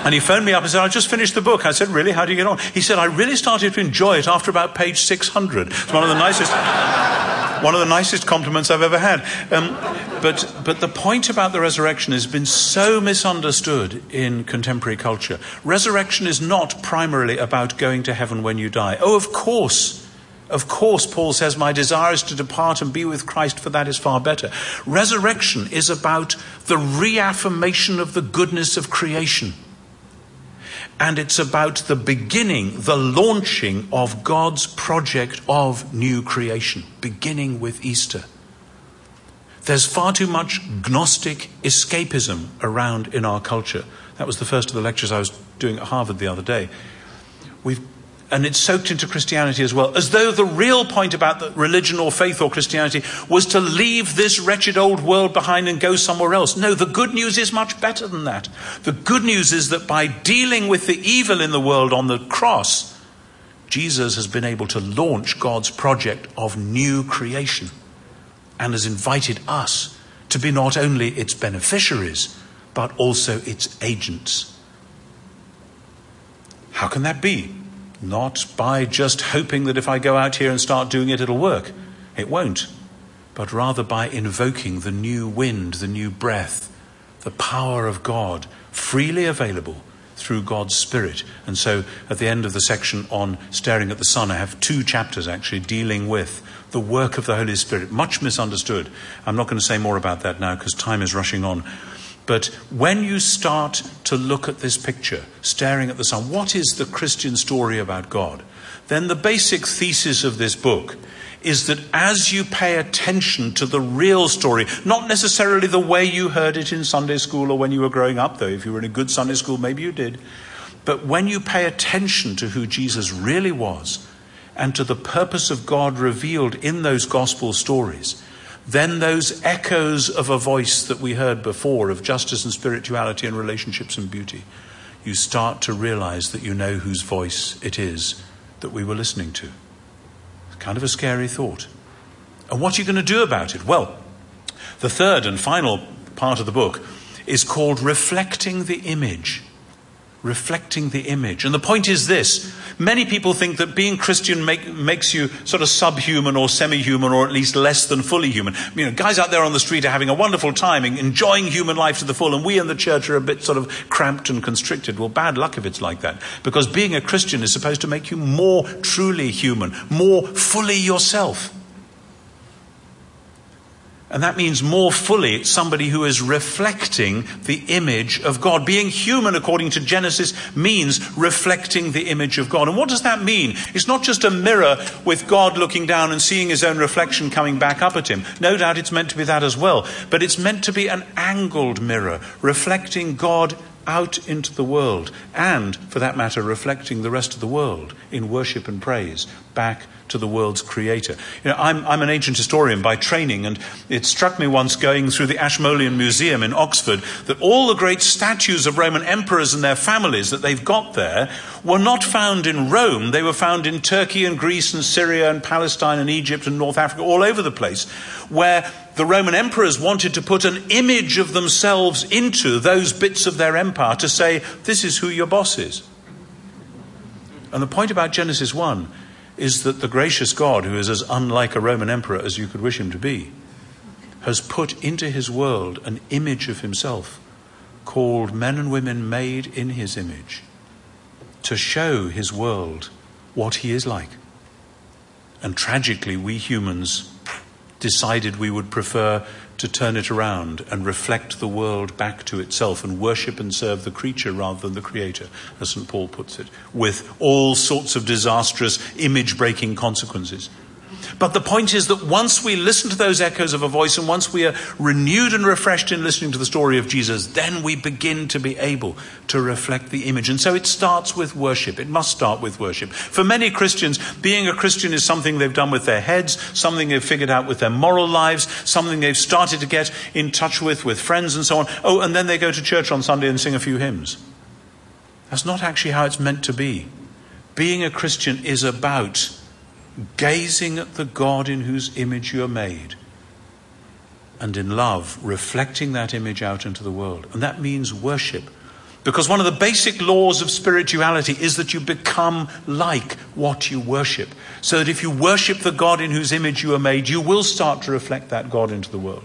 and he phoned me up and said, I just finished the book. I said, Really? How do you get on? He said, I really started to enjoy it after about page 600. It's one of the nicest. One of the nicest compliments I've ever had. Um, but, but the point about the resurrection has been so misunderstood in contemporary culture. Resurrection is not primarily about going to heaven when you die. Oh, of course. Of course, Paul says, My desire is to depart and be with Christ, for that is far better. Resurrection is about the reaffirmation of the goodness of creation. And it's about the beginning, the launching of God's project of new creation, beginning with Easter. There's far too much Gnostic escapism around in our culture. That was the first of the lectures I was doing at Harvard the other day. We've and it's soaked into Christianity as well, as though the real point about religion or faith or Christianity was to leave this wretched old world behind and go somewhere else. No, the good news is much better than that. The good news is that by dealing with the evil in the world on the cross, Jesus has been able to launch God's project of new creation and has invited us to be not only its beneficiaries, but also its agents. How can that be? Not by just hoping that if I go out here and start doing it, it'll work. It won't. But rather by invoking the new wind, the new breath, the power of God freely available through God's Spirit. And so at the end of the section on staring at the sun, I have two chapters actually dealing with the work of the Holy Spirit. Much misunderstood. I'm not going to say more about that now because time is rushing on. But when you start to look at this picture, staring at the sun, what is the Christian story about God? Then the basic thesis of this book is that as you pay attention to the real story, not necessarily the way you heard it in Sunday school or when you were growing up, though if you were in a good Sunday school, maybe you did, but when you pay attention to who Jesus really was and to the purpose of God revealed in those gospel stories, then those echoes of a voice that we heard before of justice and spirituality and relationships and beauty, you start to realize that you know whose voice it is that we were listening to. It's kind of a scary thought. And what are you going to do about it? Well, the third and final part of the book is called Reflecting the Image reflecting the image. And the point is this many people think that being Christian make, makes you sort of subhuman or semi human or at least less than fully human. You know, guys out there on the street are having a wonderful time, enjoying human life to the full, and we in the church are a bit sort of cramped and constricted. Well, bad luck if it's like that. Because being a Christian is supposed to make you more truly human, more fully yourself. And that means more fully somebody who is reflecting the image of God. Being human, according to Genesis, means reflecting the image of God. And what does that mean? It's not just a mirror with God looking down and seeing his own reflection coming back up at him. No doubt it's meant to be that as well. But it's meant to be an angled mirror, reflecting God out into the world, and, for that matter, reflecting the rest of the world in worship and praise back to the world's creator. You know, I'm, I'm an ancient historian by training, and it struck me once going through the Ashmolean Museum in Oxford that all the great statues of Roman emperors and their families that they've got there were not found in Rome. They were found in Turkey and Greece and Syria and Palestine and Egypt and North Africa, all over the place, where the Roman emperors wanted to put an image of themselves into those bits of their empire to say, this is who your boss is. And the point about Genesis 1 is that the gracious God, who is as unlike a Roman emperor as you could wish him to be, has put into his world an image of himself called men and women made in his image to show his world what he is like. And tragically, we humans decided we would prefer to turn it around and reflect the world back to itself and worship and serve the creature rather than the creator, as St. Paul puts it, with all sorts of disastrous, image breaking consequences. But the point is that once we listen to those echoes of a voice and once we are renewed and refreshed in listening to the story of Jesus, then we begin to be able to reflect the image. And so it starts with worship. It must start with worship. For many Christians, being a Christian is something they've done with their heads, something they've figured out with their moral lives, something they've started to get in touch with with friends and so on. Oh, and then they go to church on Sunday and sing a few hymns. That's not actually how it's meant to be. Being a Christian is about gazing at the God in whose image you are made, and in love, reflecting that image out into the world. And that means worship. Because one of the basic laws of spirituality is that you become like what you worship. So that if you worship the God in whose image you are made, you will start to reflect that God into the world.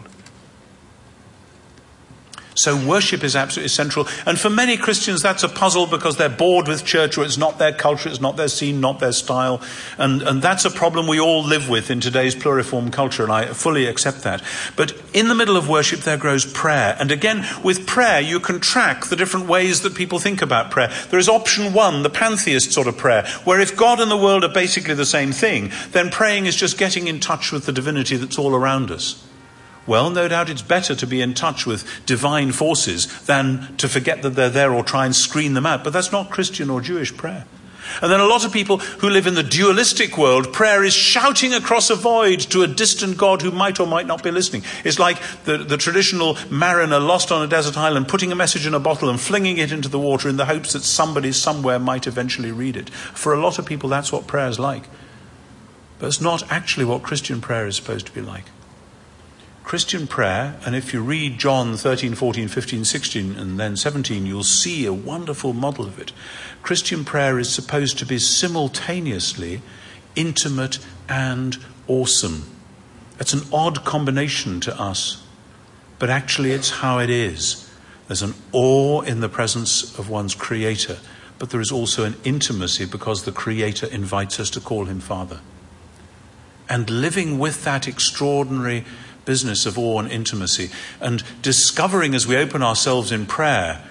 So worship is absolutely central. And for many Christians, that's a puzzle because they're bored with church or it's not their culture, it's not their scene, not their style. And, and that's a problem we all live with in today's pluriform culture, and I fully accept that. But in the middle of worship, there grows prayer. And again, with prayer, you can track the different ways that people think about prayer. There is option one, the pantheist sort of prayer, where if God and the world are basically the same thing, then praying is just getting in touch with the divinity that's all around us. Well, no doubt it's better to be in touch with divine forces than to forget that they're there or try and screen them out. But that's not Christian or Jewish prayer. And then a lot of people who live in the dualistic world, prayer is shouting across a void to a distant God who might or might not be listening. It's like the, the traditional mariner lost on a desert island, putting a message in a bottle and flinging it into the water in the hopes that somebody somewhere might eventually read it. For a lot of people, that's what prayer is like. But it's not actually what Christian prayer is supposed to be like. Christian prayer, and if you read John 13, 14, 15, 16, and then 17, you'll see a wonderful model of it. Christian prayer is supposed to be simultaneously intimate and awesome. It's an odd combination to us, but actually it's how it is. There's an awe in the presence of one's Creator, but there is also an intimacy because the Creator invites us to call Him Father. And living with that extraordinary business of awe and intimacy, and discovering as we open ourselves in prayer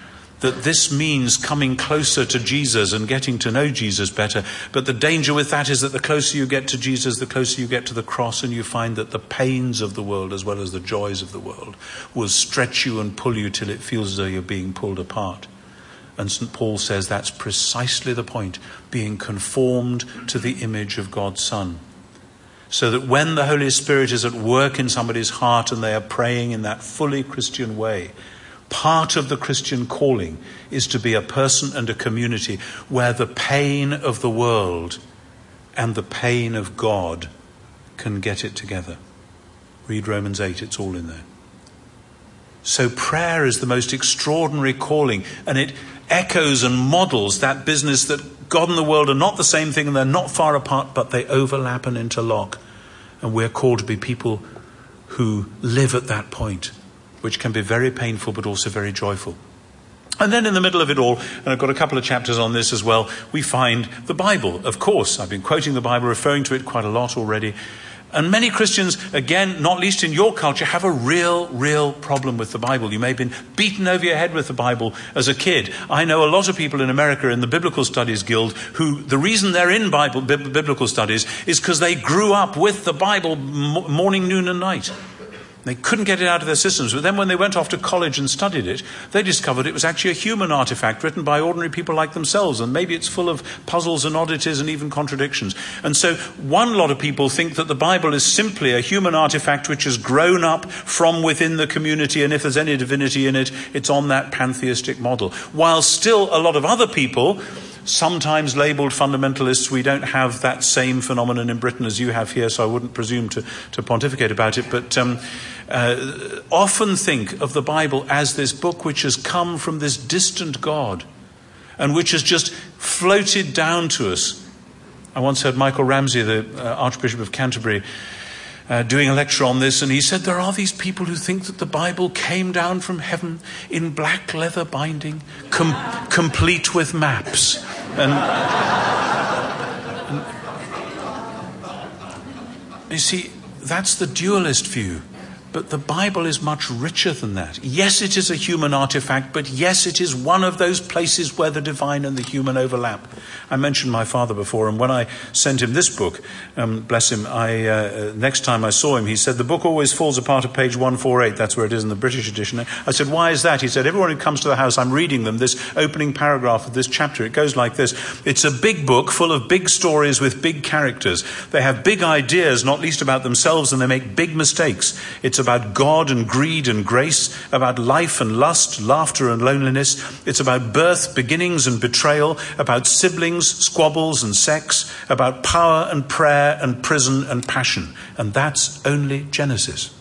that this means coming closer to Jesus and getting to know Jesus better. But the danger with that is that the closer you get to Jesus, the closer you get to the cross, and you find that the pains of the world, as well as the joys of the world, will stretch you and pull you till it feels as though you're being pulled apart. And St. Paul says that's precisely the point being conformed to the image of God's Son so that when the Holy Spirit is at work in somebody's heart and they are praying in that fully Christian way, part of the Christian calling is to be a person and a community where the pain of the world and the pain of God can get it together. Read Romans 8, it's all in there. So, prayer is the most extraordinary calling, and it echoes and models that business that God and the world are not the same thing and they're not far apart, but they overlap and interlock. And we're called to be people who live at that point, which can be very painful but also very joyful. And then in the middle of it all, and I've got a couple of chapters on this as well, we find the Bible. Of course, I've been quoting the Bible, referring to it quite a lot already. And many Christians, again, not least in your culture, have a real, real problem with the Bible. You may have been beaten over your head with the Bible as a kid. I know a lot of people in America in the Biblical Studies Guild who the reason they're in Bible, biblical studies is because they grew up with the Bible morning, noon, and night. They couldn't get it out of their systems. But then when they went off to college and studied it, they discovered it was actually a human artifact written by ordinary people like themselves. And maybe it's full of puzzles and oddities and even contradictions. And so one lot of people think that the Bible is simply a human artifact which has grown up from within the community. And if there's any divinity in it, it's on that pantheistic model. While still a lot of other people sometimes labeled fundamentalists. We don't have that same phenomenon in Britain as you have here, so I wouldn't presume to, to pontificate about it. But um, uh, often think of the Bible as this book which has come from this distant God and which has just floated down to us. I once heard Michael Ramsey, the uh, Archbishop of Canterbury, uh, doing a lecture on this, and he said there are these people who think that the Bible came down from heaven in black leather binding, com- complete with maps. And, and you see, that's the dualist view. But the Bible is much richer than that. Yes, it is a human artifact, but yes, it is one of those places where the divine and the human overlap. I mentioned my father before, and when I sent him this book, um, bless him, I, uh, next time I saw him, he said, The book always falls apart at page 148. That's where it is in the British edition. I said, Why is that? He said, Everyone who comes to the house, I'm reading them, this opening paragraph of this chapter. It goes like this It's a big book full of big stories with big characters. They have big ideas, not least about themselves, and they make big mistakes. It's about God and greed and grace, about life and lust, laughter and loneliness. It's about birth, beginnings and betrayal, about siblings, squabbles and sex, about power and prayer and prison and passion. And that's only Genesis.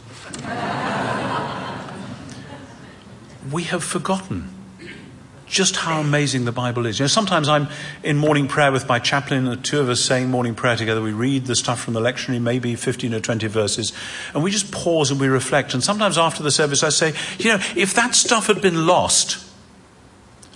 we have forgotten just how amazing the Bible is. You know, sometimes I'm in morning prayer with my chaplain, the two of us saying morning prayer together. We read the stuff from the lectionary, maybe 15 or 20 verses, and we just pause and we reflect. And sometimes after the service, I say, you know, if that stuff had been lost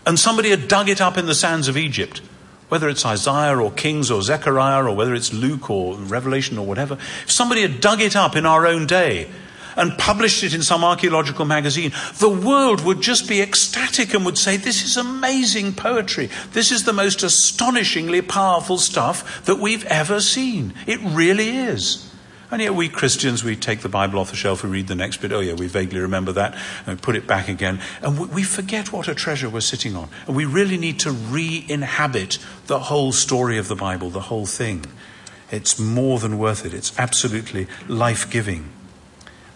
and somebody had dug it up in the sands of Egypt, whether it's Isaiah or Kings or Zechariah or whether it's Luke or Revelation or whatever, if somebody had dug it up in our own day, and published it in some archaeological magazine, the world would just be ecstatic and would say, This is amazing poetry. This is the most astonishingly powerful stuff that we've ever seen. It really is. And yet, we Christians, we take the Bible off the shelf, we read the next bit, oh, yeah, we vaguely remember that, and put it back again. And we, forget what a treasure we're sitting on. And we really need to re inhabit the whole story of the Bible, the whole thing. It's more than worth it, it's absolutely life giving.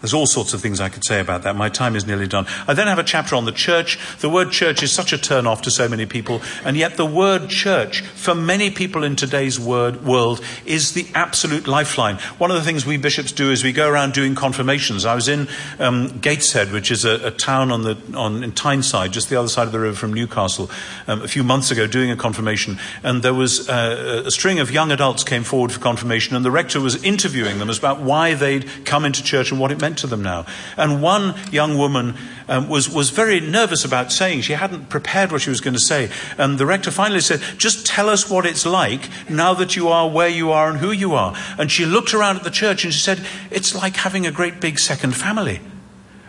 There's all sorts of things I could say about that. My time is nearly done. I then have a chapter on the church. The word church is such a turn off to so many people, and yet the word church, for many people in today's word, world, is the absolute lifeline. One of the things we bishops do is we go around doing confirmations. I was in um, Gateshead, which is a, a, town on the on in Tyneside, just the other side of the river from Newcastle, um, a few months ago, doing a confirmation, and there was uh, a string of young adults came forward for confirmation, and the rector was interviewing them about why they'd come into church and what it meant to them now. And one young woman um, was, was very nervous about saying, she hadn't prepared what she was going to say. And the rector finally said, Just tell us what it's like now that you are where you are and who you are. And she looked around at the church and she said, It's like having a great big second family.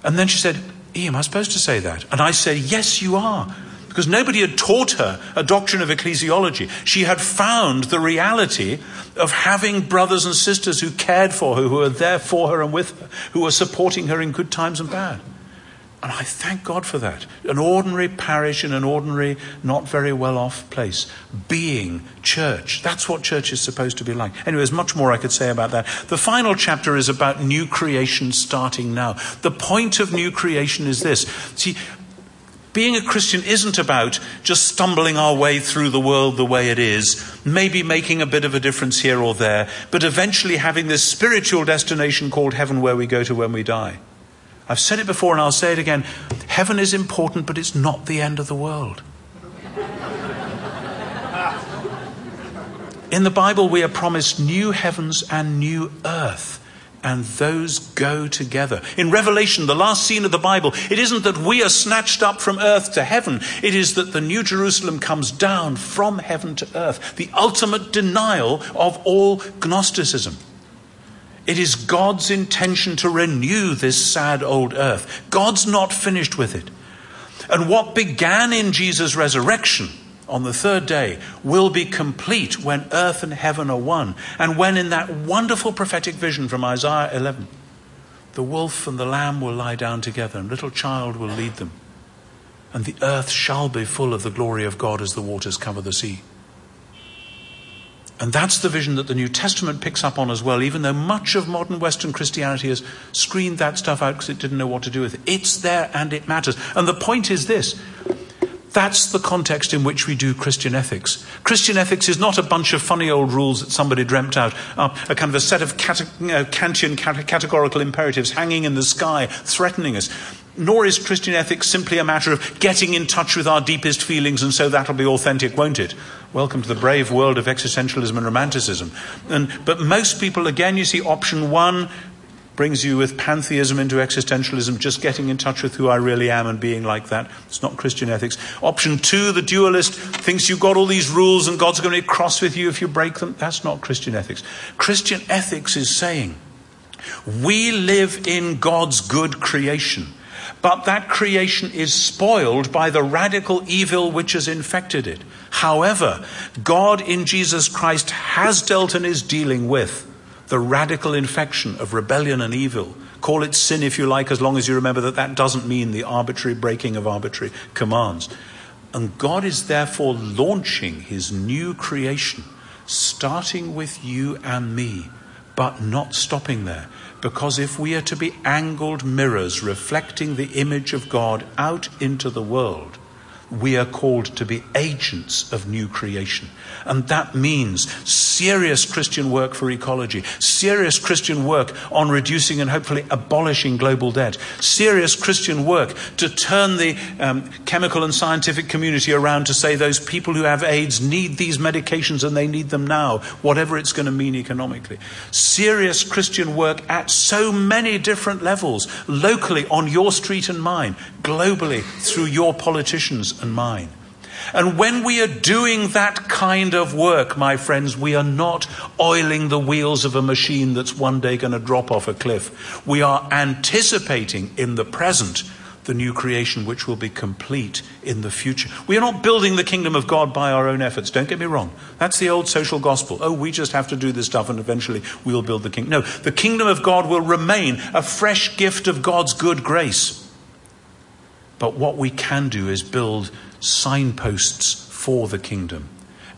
And then she said, E, am I supposed to say that? And I said, Yes, you are because nobody had taught her a doctrine of ecclesiology. She had found the reality of having brothers and sisters who cared for her, who were there for her and with her, who were supporting her in good times and bad. And I thank God for that. An ordinary parish in an ordinary, not very well off place. Being church. That's what church is supposed to be like. Anyway, there's much more I could say about that. The final chapter is about new creation starting now. The point of new creation is this. See, being a Christian isn't about just stumbling our way through the world the way it is, maybe making a bit of a difference here or there, but eventually having this spiritual destination called heaven where we go to when we die. I've said it before and I'll say it again. Heaven is important, but it's not the end of the world. In the Bible, we are promised new heavens and new earth and those go together. In Revelation, the last scene of the Bible, it isn't that we are snatched up from earth to heaven, it is that the New Jerusalem comes down from heaven to earth, the ultimate denial of all Gnosticism. It is God's intention to renew this sad old earth. God's not finished with it. And what began in Jesus' resurrection on the third day will be complete when earth and heaven are one. And when in that wonderful prophetic vision from Isaiah 11, the wolf and the lamb will lie down together, and little child will lead them. And the earth shall be full of the glory of God as the waters cover the sea. And that's the vision that the New Testament picks up on as well, even though much of modern Western Christianity has screened that stuff out because it didn't know what to do with it. It's there and it matters. And the point is this that's the context in which we do Christian ethics. Christian ethics is not a bunch of funny old rules that somebody dreamt out, uh, a kind of a set of cate- uh, Kantian cate- categorical imperatives hanging in the sky, threatening us. Nor is Christian ethics simply a matter of getting in touch with our deepest feelings and so that'll be authentic, won't it? Welcome to the brave world of existentialism and romanticism. And, but most people, again, you see option one, brings you with pantheism into existentialism, just getting in touch with who I really am and being like that. It's not Christian ethics. Option two, the dualist thinks you've got all these rules and God's going to be cross with you if you break them. That's not Christian ethics. Christian ethics is saying, We live in God's good creation. But that creation is spoiled by the radical evil which has infected it. However, God in Jesus Christ has dealt and is dealing with the radical infection of rebellion and evil. Call it sin if you like, as long as you remember that that doesn't mean the arbitrary breaking of arbitrary commands. And God is therefore launching his new creation, starting with you and me, but not stopping there. Because if we are to be angled mirrors reflecting the image of God out into the world, we are called to be agents of new creation. And that means serious Christian work for ecology, serious Christian work on reducing and hopefully abolishing global debt, serious Christian work to turn the um, chemical and scientific community around to say those people who have AIDS need these medications and they need them now, whatever it's going to mean economically. Serious Christian work at so many different levels, locally on your street and mine, globally through your politicians and mine. And when we are doing that kind of work, my friends, we are not oiling the wheels of a machine that's one day going to drop off a cliff. We are anticipating in the present the new creation which will be complete in the future. We are not building the kingdom of God by our own efforts. Don't get me wrong. That's the old social gospel. Oh, we just have to do this stuff and eventually we'll build the kingdom. No, the kingdom of God will remain a fresh gift of God's good grace. But what we can do is build signposts for the kingdom.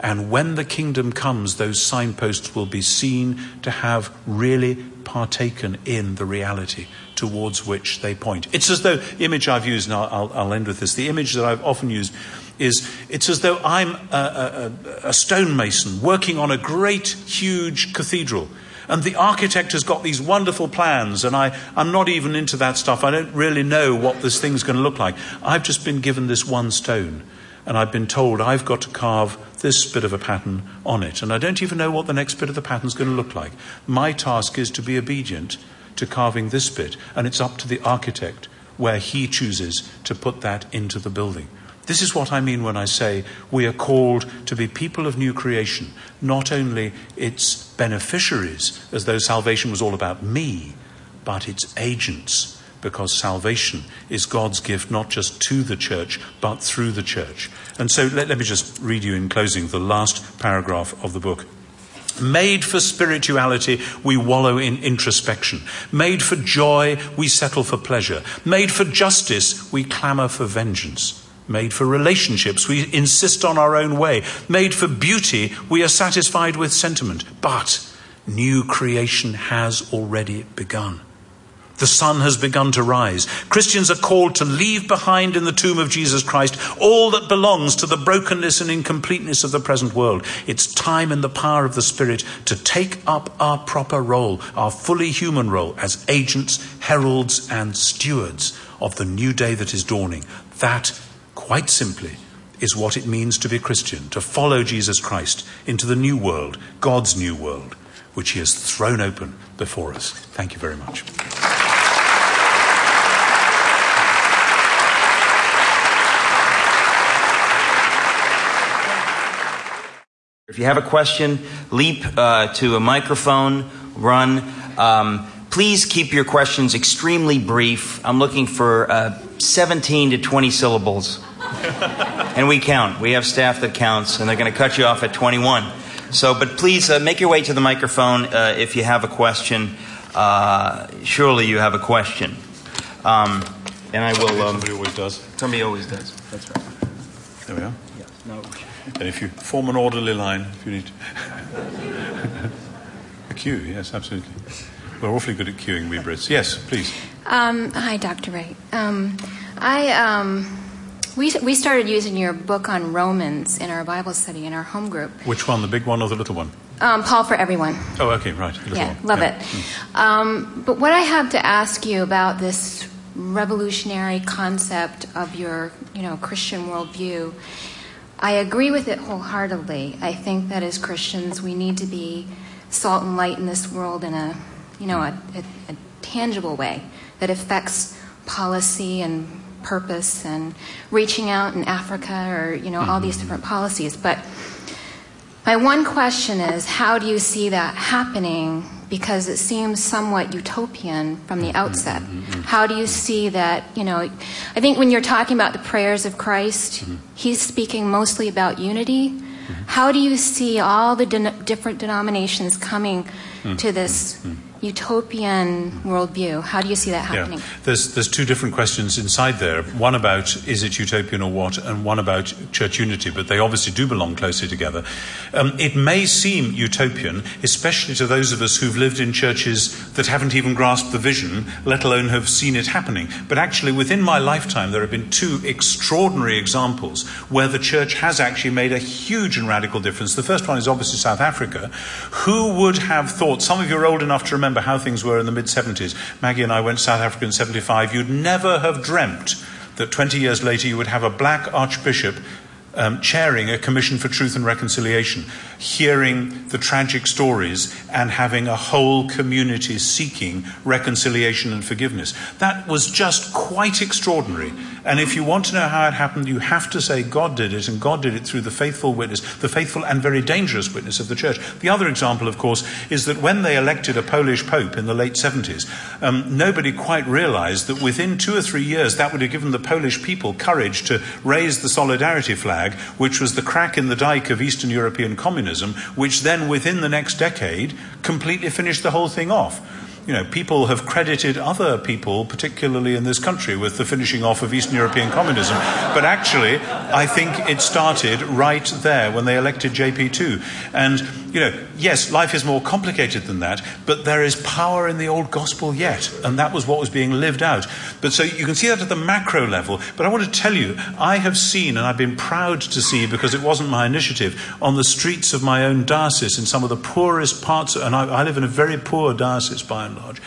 And when the kingdom comes, those signposts will be seen to have really partaken in the reality towards which they point. It's as though, the image I've used, and I'll, I'll end with this, the image that I've often used is it's as though I'm a, a, a stonemason working on a great, huge cathedral. And the architect has got these wonderful plans, and I, I'm not even into that stuff. I don't really know what this thing's going to look like. I've just been given this one stone, and I've been told I've got to carve this bit of a pattern on it. And I don't even know what the next bit of the pattern's going to look like. My task is to be obedient to carving this bit, and it's up to the architect where he chooses to put that into the building. This is what I mean when I say we are called to be people of new creation, not only its beneficiaries, as though salvation was all about me, but its agents, because salvation is God's gift not just to the church, but through the church. And so let, let me just read you in closing the last paragraph of the book. Made for spirituality, we wallow in introspection. Made for joy, we settle for pleasure. Made for justice, we clamour for vengeance. Made for relationships, we insist on our own way. Made for beauty, we are satisfied with sentiment. But new creation has already begun. The sun has begun to rise. Christians are called to leave behind in the tomb of Jesus Christ all that belongs to the brokenness and incompleteness of the present world. It's time in the power of the Spirit to take up our proper role, our fully human role as agents, heralds, and stewards of the new day that is dawning. That quite simply, is what it means to be Christian, to follow Jesus Christ into the new world, God's new world, which He has thrown open before us. Thank you very much. If you have a question, leap uh, to a microphone, run. Um, please keep your questions extremely brief. I'm looking for uh, 17 to 20 syllables. and we count. We have staff that counts, and they're going to cut you off at 21. So, but please uh, make your way to the microphone uh, if you have a question. Uh, surely you have a question. Um, and I will. Um, Somebody always does. somebody always does. That's right. There we are. Yes. No. And if you form an orderly line, if you need a queue, yes, absolutely. We're awfully good at queuing, we Brits. Yes, please. Um, hi, Dr. Wright. Um, I, um, we, we started using your book on Romans in our Bible study in our home group. Which one, the big one or the little one? Um, Paul for Everyone. Oh, okay, right. Yeah, one. love Yeah. it. Um, but what I have to ask you about this revolutionary concept of your, you know, Christian worldview, I agree with it wholeheartedly. I think that as Christians, we need to be salt and light in this world in a, you know, a, a, a tangible way that affects policy and purpose and reaching out in Africa or, you know, all these mm-hmm. different policies. But my one question is how do you see that happening? Because it seems somewhat utopian from the mm-hmm. outset. Mm-hmm. How do you see that? You know, I think when you're talking about the prayers of Christ, he's speaking mostly about unity. How do you see all the den- different denominations coming to this utopian worldview? How do you see that happening? Yeah. There's, there's two different questions inside there. One about is it utopian or what, and one about church unity, but they obviously do belong closely together. Um, it may seem utopian, especially to those of us who've lived in churches that haven't even grasped the vision, let alone have seen it happening. But actually, within my lifetime, there have been two extraordinary examples where the church has actually made a huge and radical difference. The first one is obviously South Africa. Who would have thought, some of you are old enough to remember how things were in the mid 70s. Maggie and I went to South Africa in 75. You'd never have dreamt that 20 years later you would have a black archbishop um, chairing a commission for truth and reconciliation, hearing the tragic stories and having a whole community seeking reconciliation and forgiveness. That was just quite extraordinary. And if you want to know how it happened, you have to say God did it, and God did it through the faithful witness, the faithful and very dangerous witness of the church. The other example, of course, is that when they elected a Polish pope in the late 70s, um, nobody quite realized that within two or three years that would have given the Polish people courage to raise the solidarity flag, which was the crack in the dike of Eastern European communism, which then within the next decade completely finished the whole thing off you know, people have credited other people, particularly in this country, with the finishing off of Eastern European communism. But actually, I think it started right there when they elected JP2. And, you know, yes, life is more complicated than that, but there is power in the old gospel yet. And that was what was being lived out. But so you can see that at the macro level. But I want to tell you, I have seen, and I've been proud to see, because it wasn't my initiative, on the streets of my own diocese, in some of the poorest parts, and I, I live in a very poor diocese by and large,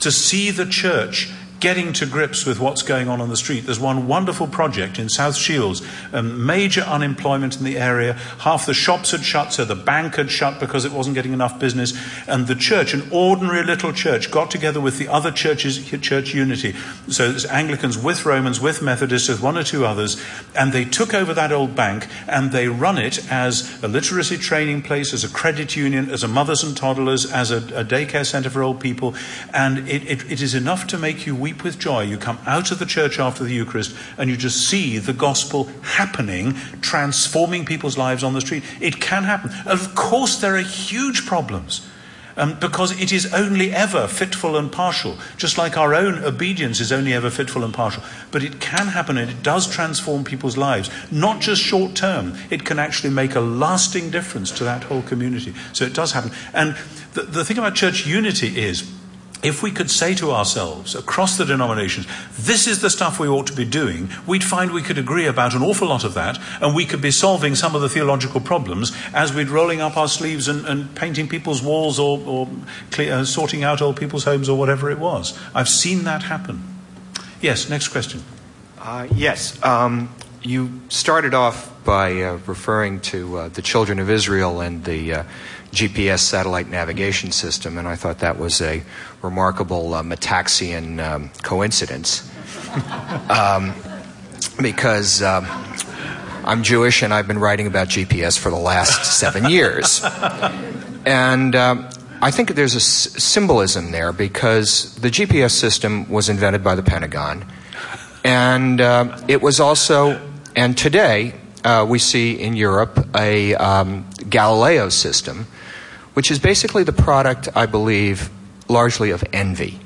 to see the church getting to grips with what's going on on the street. There's one wonderful project in South Shields, major unemployment in the area. Half the shops had shut, so the bank had shut because it wasn't getting enough business. And the church, an ordinary little church, got together with the other churches, church unity. So it's Anglicans with Romans, with Methodists, with one or two others, and they took over that old bank and they run it as a literacy training place, as a credit union, as a mothers and toddlers, as a, a daycare center for old people. And it, it, it is enough to make you weep with joy. You come out of the church after the Eucharist and you just see the gospel happening, transforming people's lives on the street. It can happen. Of course, there are huge problems. Um, because it is only ever fitful and partial, just like our own obedience is only ever fitful and partial. But it can happen and it does transform people's lives, not just short term. It can actually make a lasting difference to that whole community. So it does happen. And the, the thing about church unity is, if we could say to ourselves across the denominations, this is the stuff we ought to be doing, we'd find we could agree about an awful lot of that, and we could be solving some of the theological problems as we'd rolling up our sleeves and, and painting people's walls or, or clear, uh, sorting out old people's homes or whatever it was. I've seen that happen. Yes, next question. Uh, yes. Um, you started off by uh, referring to uh, the children of Israel and the uh, GPS satellite navigation system, and I thought that was a remarkable uh, Metaxian um, coincidence. um, because um, I'm Jewish and I've been writing about GPS for the last seven years. And um, I think there's a s- symbolism there because the GPS system was invented by the Pentagon. And uh, it was also, and today uh, we see in Europe a um, Galileo system which is basically the product, I believe, largely of envy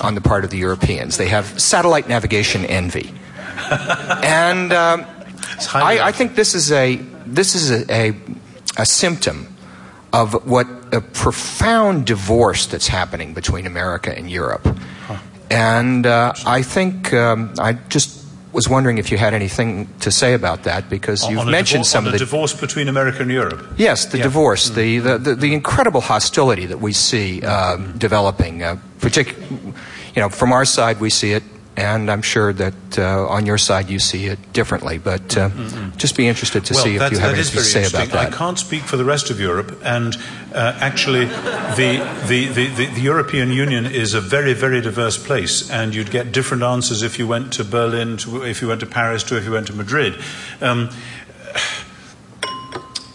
on the part of the Europeans. They have satellite navigation envy. and um, I, I, think this is a, this is a, a, a symptom of what a profound divorce that's happening between America and Europe. Huh. And uh, I think um, I just was wondering if you had anything to say about that because you've mentioned some of the divorce between America and Europe. Yes, the yeah. divorce, mm the, the, the, the, incredible hostility that we see uh, mm developing. Uh, partic- you know, from our side, we see it and I'm sure that uh, on your side you see it differently. But uh, mm-hmm. just be interested to well, see if you have anything to say about that. I can't speak for the rest of Europe, and uh, actually, the, the, the, the, European Union is a very, very diverse place, and you'd get different answers if you went to Berlin, to, if you went to Paris, to if you went to Madrid. Um,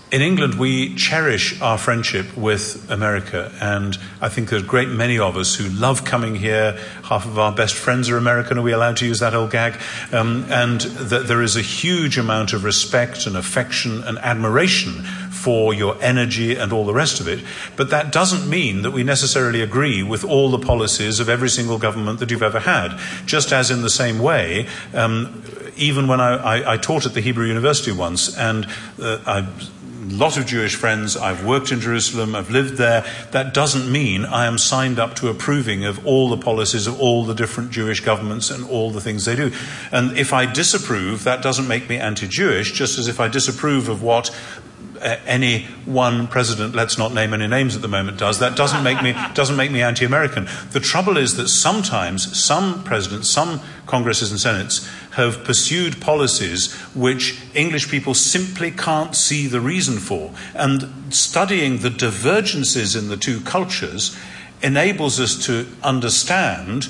in England, we cherish our friendship with America, and I think there's a great many of us who love coming here. Half of our best friends are American. Are we allowed to use that old gag? Um, and that there is a huge amount of respect and affection and admiration for your energy and all the rest of it. But that doesn't mean that we necessarily agree with all the policies of every single government that you've ever had. Just as in the same way, um, even when I, I, I, taught at the Hebrew University once, and uh, I lot of Jewish friends. I've worked in Jerusalem. I've lived there. That doesn't mean I am signed up to approving of all the policies of all the different Jewish governments and all the things they do. And if I disapprove, that doesn't make me anti Jewish, just as if I disapprove of what uh, any one president, let's not name any names at the moment, does. That doesn't make me, doesn't make me anti American. The trouble is that sometimes some presidents, some Congresses and Senates have pursued policies which English people simply can't see the reason for. And studying the divergences in the two cultures enables us to understand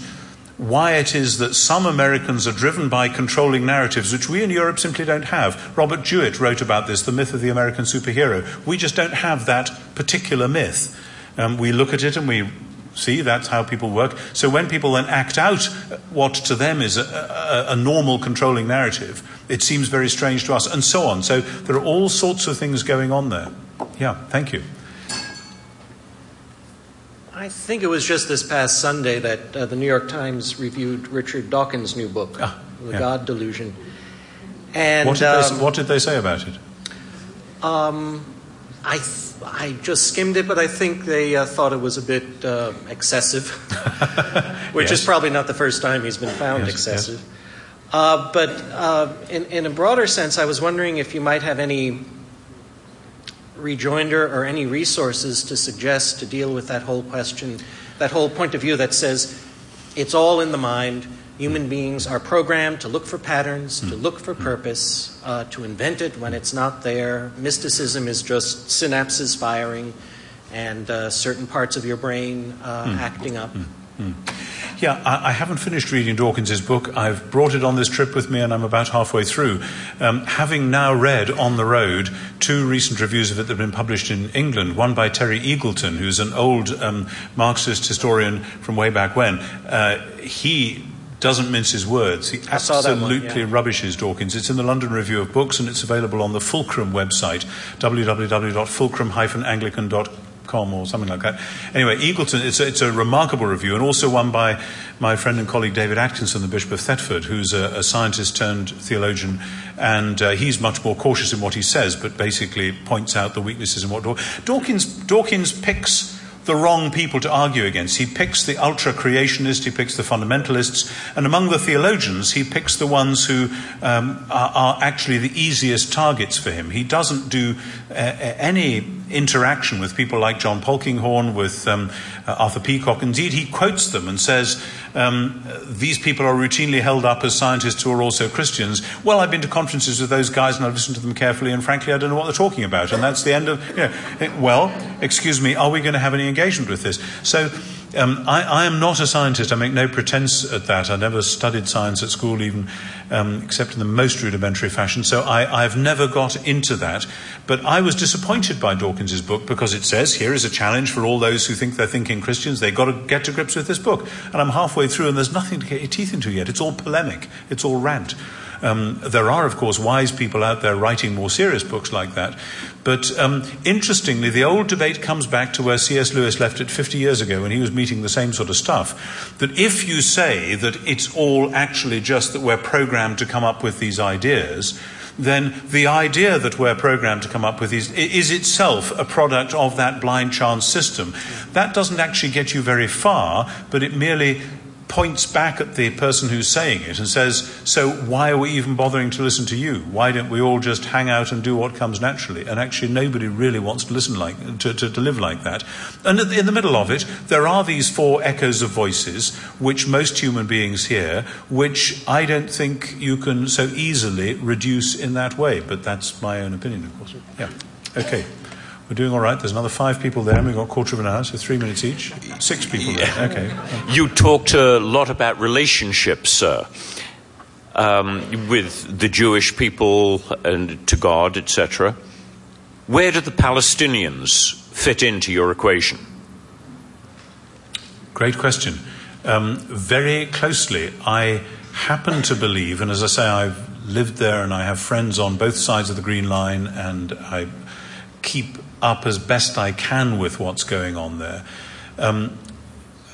why it is that some Americans are driven by controlling narratives which we in Europe simply don't have. Robert Jewett wrote about this, the myth of the American superhero. We just don't have that particular myth. Um, we look at it and we see that's how people work. So when people then act out what to them is a, a, a normal controlling narrative, it seems very strange to us, and so on. So there are all sorts of things going on there. Yeah, thank you. I think it was just this past Sunday that uh, the New York Times reviewed Richard Dawkins' new book, ah, The yeah. God Delusion. And what did, um, they, what did, they, say about it? Um, I th- I just skimmed it, but I think they uh, thought it was a bit uh, excessive, which yes. is probably not the first time he's been found yes, excessive. Yes. Uh, but uh, in, in a broader sense, I was wondering if you might have any rejoinder or any resources to suggest to deal with that whole question, that whole point of view that says it's all in the mind. Human beings are programmed to look for patterns, mm. to hmm. look for hmm. purpose, uh, to invent it when it's not there. Mysticism is just synapses firing and uh, certain parts of your brain uh, mm. acting up. Mm. Yeah, I, I, haven't finished reading Dawkins's book. I've brought it on this trip with me, and I'm about halfway through. Um, having now read On the Road two recent reviews of it that have been published in England, one by Terry Eagleton, who's an old um, Marxist historian from way back when. Uh, he doesn't mince his words. He absolutely one, yeah. rubbishes Dawkins. It's in the London Review of Books and it's available on the Fulcrum website, www.fulcrum-anglican.com com or something like that. Anyway, Eagleton, it's a, it's a, remarkable review, and also one by my friend and colleague David Atkinson, the Bishop of Thetford, who's a, a scientist turned theologian, and uh, he's much more cautious in what he says, but basically points out the weaknesses in what Dawkins, Dawkins picks the wrong people to argue against. He picks the ultra creationists, he picks the fundamentalists, and among the theologians, he picks the ones who um, are, are, actually the easiest targets for him. He doesn't do uh, any interaction with people like John Polkinghorne, with um, uh, Arthur Peacocke. Indeed, he quotes them and says, um, These people are routinely held up as scientists who are also Christians. Well, I've been to conferences with those guys and I've listened to them carefully, and frankly, I don't know what they're talking about. And that's the end of, you know, well, excuse me, are we going to have any engagement with this? So, um, I, I, am not a scientist. I make no pretense at that. I never studied science at school, even um, except in the most rudimentary fashion. So I, have never got into that. But I was disappointed by Dawkins's book because it says here is a challenge for all those who think they're thinking Christians. They've got to get to grips with this book. And I'm halfway through, and there's nothing to get your teeth into yet. It's all polemic. It's all rant. Um, there are, of course, wise people out there writing more serious books like that. But um, interestingly, the old debate comes back to where C.S. Lewis left it 50 years ago when he was meeting the same sort of stuff. That if you say that it's all actually just that we're programmed to come up with these ideas, then the idea that we're programmed to come up with is, is itself a product of that blind chance system. That doesn't actually get you very far, but it merely points back at the person who's saying it and says, So why are we even bothering to listen to you? Why don't we all just hang out and do what comes naturally? And actually, nobody really wants to listen like, to, to, to live like that. And in the middle of it, there are these four echoes of voices, which most human beings hear, which I don't think you can so easily reduce in that way. But that's my own opinion, of course. Yeah. Okay. We're doing all right. There's another five people there, and we've got a quarter of an hour, so three minutes each. Six people yeah. there. Okay. You talked a lot about relationships, sir, um, with the Jewish people and to God, etc. where do the Palestinians fit into your equation? Great question. Um, very closely, I happen to believe, and as I say, I've lived there and I have friends on both sides of the Green Line, and I keep up as best I can with what's going on there. Um,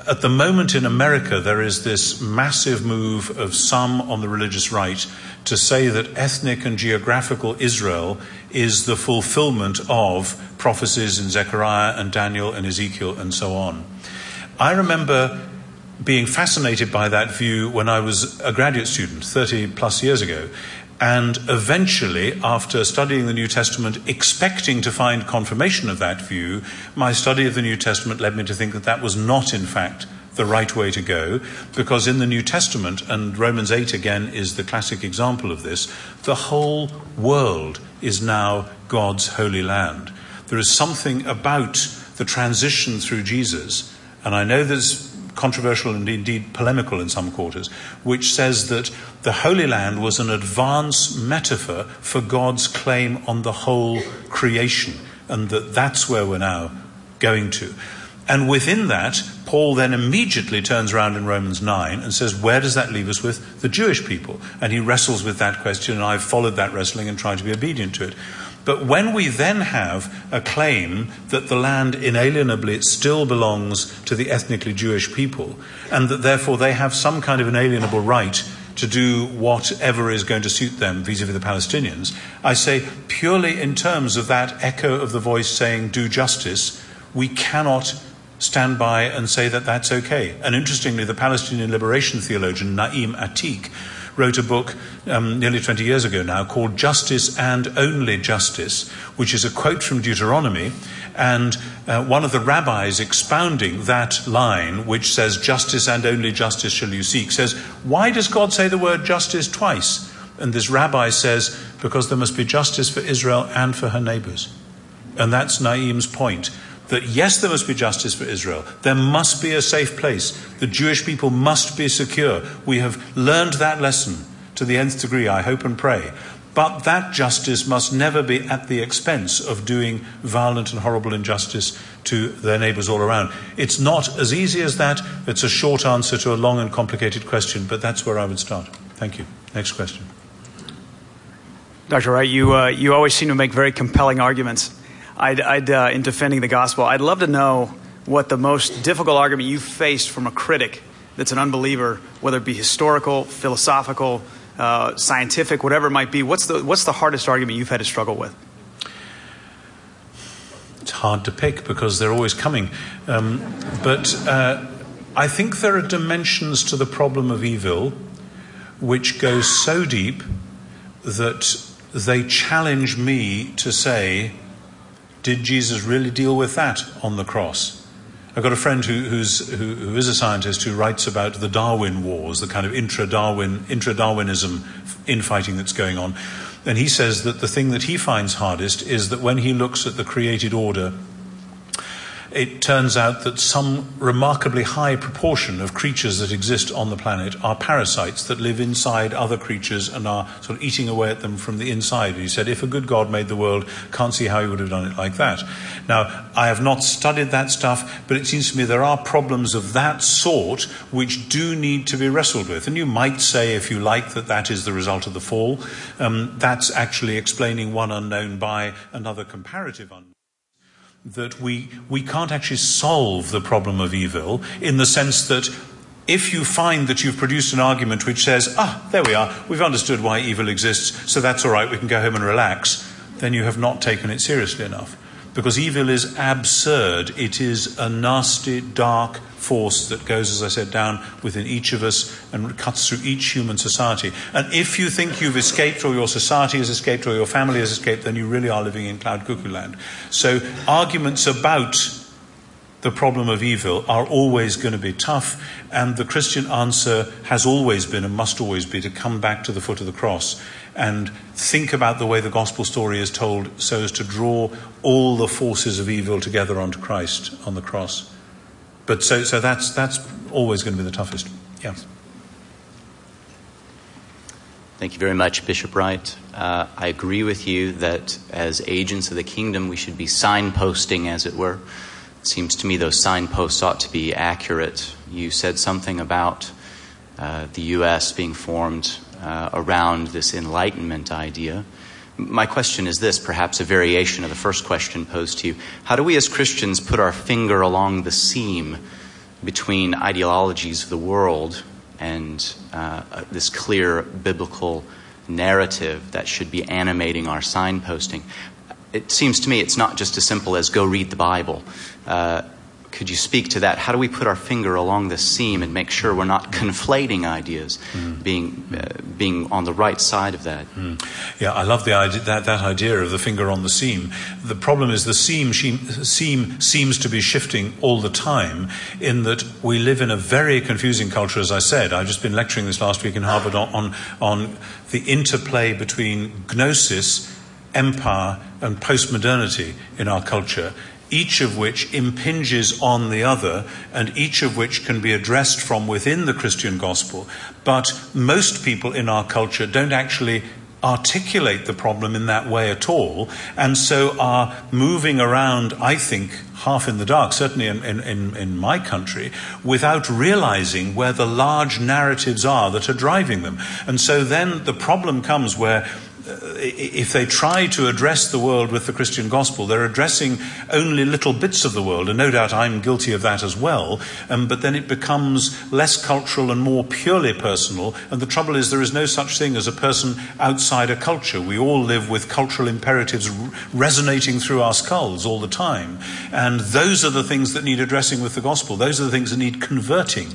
at the moment in America, there is this massive move of some on the religious right to say that ethnic and geographical Israel is the fulfillment of prophecies in Zechariah and Daniel and Ezekiel and so on. I remember being fascinated by that view when I was a graduate student 30 plus years ago. And eventually, after studying the New Testament, expecting to find confirmation of that view, my study of the New Testament led me to think that that was not, in fact, the right way to go, because in the New Testament, and Romans 8 again is the classic example of this, the whole world is now God's holy land. There is something about the transition through Jesus, and I know there's controversial and indeed polemical in some quarters, which says that the Holy Land was an advance metaphor for God's claim on the whole creation, and that that's where we're now going to. And within that, Paul then immediately turns around in Romans 9 and says, Where does that leave us with the Jewish people? And he wrestles with that question, and I've followed that wrestling and tried to be obedient to it. But when we then have a claim that the land inalienably still belongs to the ethnically Jewish people, and that therefore they have some kind of inalienable right to do whatever is going to suit them vis a vis the Palestinians, I say purely in terms of that echo of the voice saying, do justice, we cannot stand by and say that that's okay. And interestingly, the Palestinian liberation theologian Naim Ateek wrote a book um, nearly 20 years ago now called Justice and Only Justice, which is a quote from Deuteronomy. And uh, one of the rabbis expounding that line, which says, Justice and only justice shall you seek, says, Why does God say the word justice twice? And this rabbi says, Because there must be justice for Israel and for her neighbors. And that's Naim's point that yes, there must be justice for Israel. There must be a safe place. The Jewish people must be secure. We have learned that lesson to the nth degree, I hope and pray. But that justice must never be at the expense of doing violent and horrible injustice to their neighbours all around. It's not as easy as that. It's a short answer to a long and complicated question, but that's where I would start. Thank you. Next question. Dr. Wright, you, uh, you always seem to make very compelling arguments. I'd, I'd uh, in defending the gospel, I'd love to know what the most difficult argument you faced from a critic that's an unbeliever, whether it be historical, philosophical, uh, scientific, whatever it might be. What's the, what's the hardest argument you've had to struggle with? It's hard to pick because they're always coming. Um, but uh, I think there are dimensions to the problem of evil which go so deep that they challenge me to say, did Jesus really deal with that on the cross? I've got a friend who, who, who is a scientist who writes about the Darwin Wars, the kind of intra-Darwin, intra-Darwinism infighting that's going on. And he says that the thing that he finds hardest is that when he looks at the created order it turns out that some remarkably high proportion of creatures that exist on the planet are parasites that live inside other creatures and are sort of eating away at them from the inside. He said, if a good God made the world, can't see how he would have done it like that. Now, I have not studied that stuff, but it seems to me there are problems of that sort which do need to be wrestled with. And you might say, if you like, that that is the result of the fall. Um, that's actually explaining one unknown by another comparative unknown that we, we can't actually solve the problem of evil in the sense that if you find that you've produced an argument which says, ah, there we are, we've understood why evil exists, so that's all right, we can go home and relax, then you have not taken it seriously enough. Because evil is absurd. It is a nasty, dark force that goes, as I said, down within each of us and cuts through each human society. And if you think you've escaped, or your society has escaped, or your family has escaped, then you really are living in cloud cuckoo land. So arguments about the problem of evil are always going to be tough, and the Christian answer has always been and must always be to come back to the foot of the cross and think about the way the gospel story is told so as to draw all the forces of evil together onto Christ on the cross. But so, so that's, that's always going to be the toughest. Yeah. Thank you very much, Bishop Wright. Uh, I agree with you that as agents of the kingdom, we should be signposting, as it were. It seems to me those signposts ought to be accurate. You said something about uh, the U.S. being formed uh, around this enlightenment idea. My question is this, perhaps a variation of the first question posed to you. How do we as Christians put our finger along the seam between ideologies of the world and uh, this clear biblical narrative that should be animating our signposting? It seems to me it's not just as simple as go read the Bible. Uh, could you speak to that? How do we put our finger along the seam and make sure we're not conflating ideas, mm. being uh, being on the right side of that? Mm. Yeah, I love the idea, that that idea of the finger on the seam. The problem is the seam seam seems to be shifting all the time. In that we live in a very confusing culture, as I said. I've just been lecturing this last week in Harvard on on, on the interplay between gnosis, empire, and postmodernity in our culture each of which impinges on the other, and each of which can be addressed from within the Christian gospel. But most people in our culture don't actually articulate the problem in that way at all, and so are moving around, I think, half in the dark, certainly in, in, in, my country, without realizing where the large narratives are that are driving them. And so then the problem comes where if they try to address the world with the Christian gospel, they're addressing only little bits of the world, and no doubt I'm guilty of that as well. Um, but then it becomes less cultural and more purely personal. And the trouble is, there is no such thing as a person outside a culture. We all live with cultural imperatives resonating through our skulls all the time. And those are the things that need addressing with the gospel. Those are the things that need converting.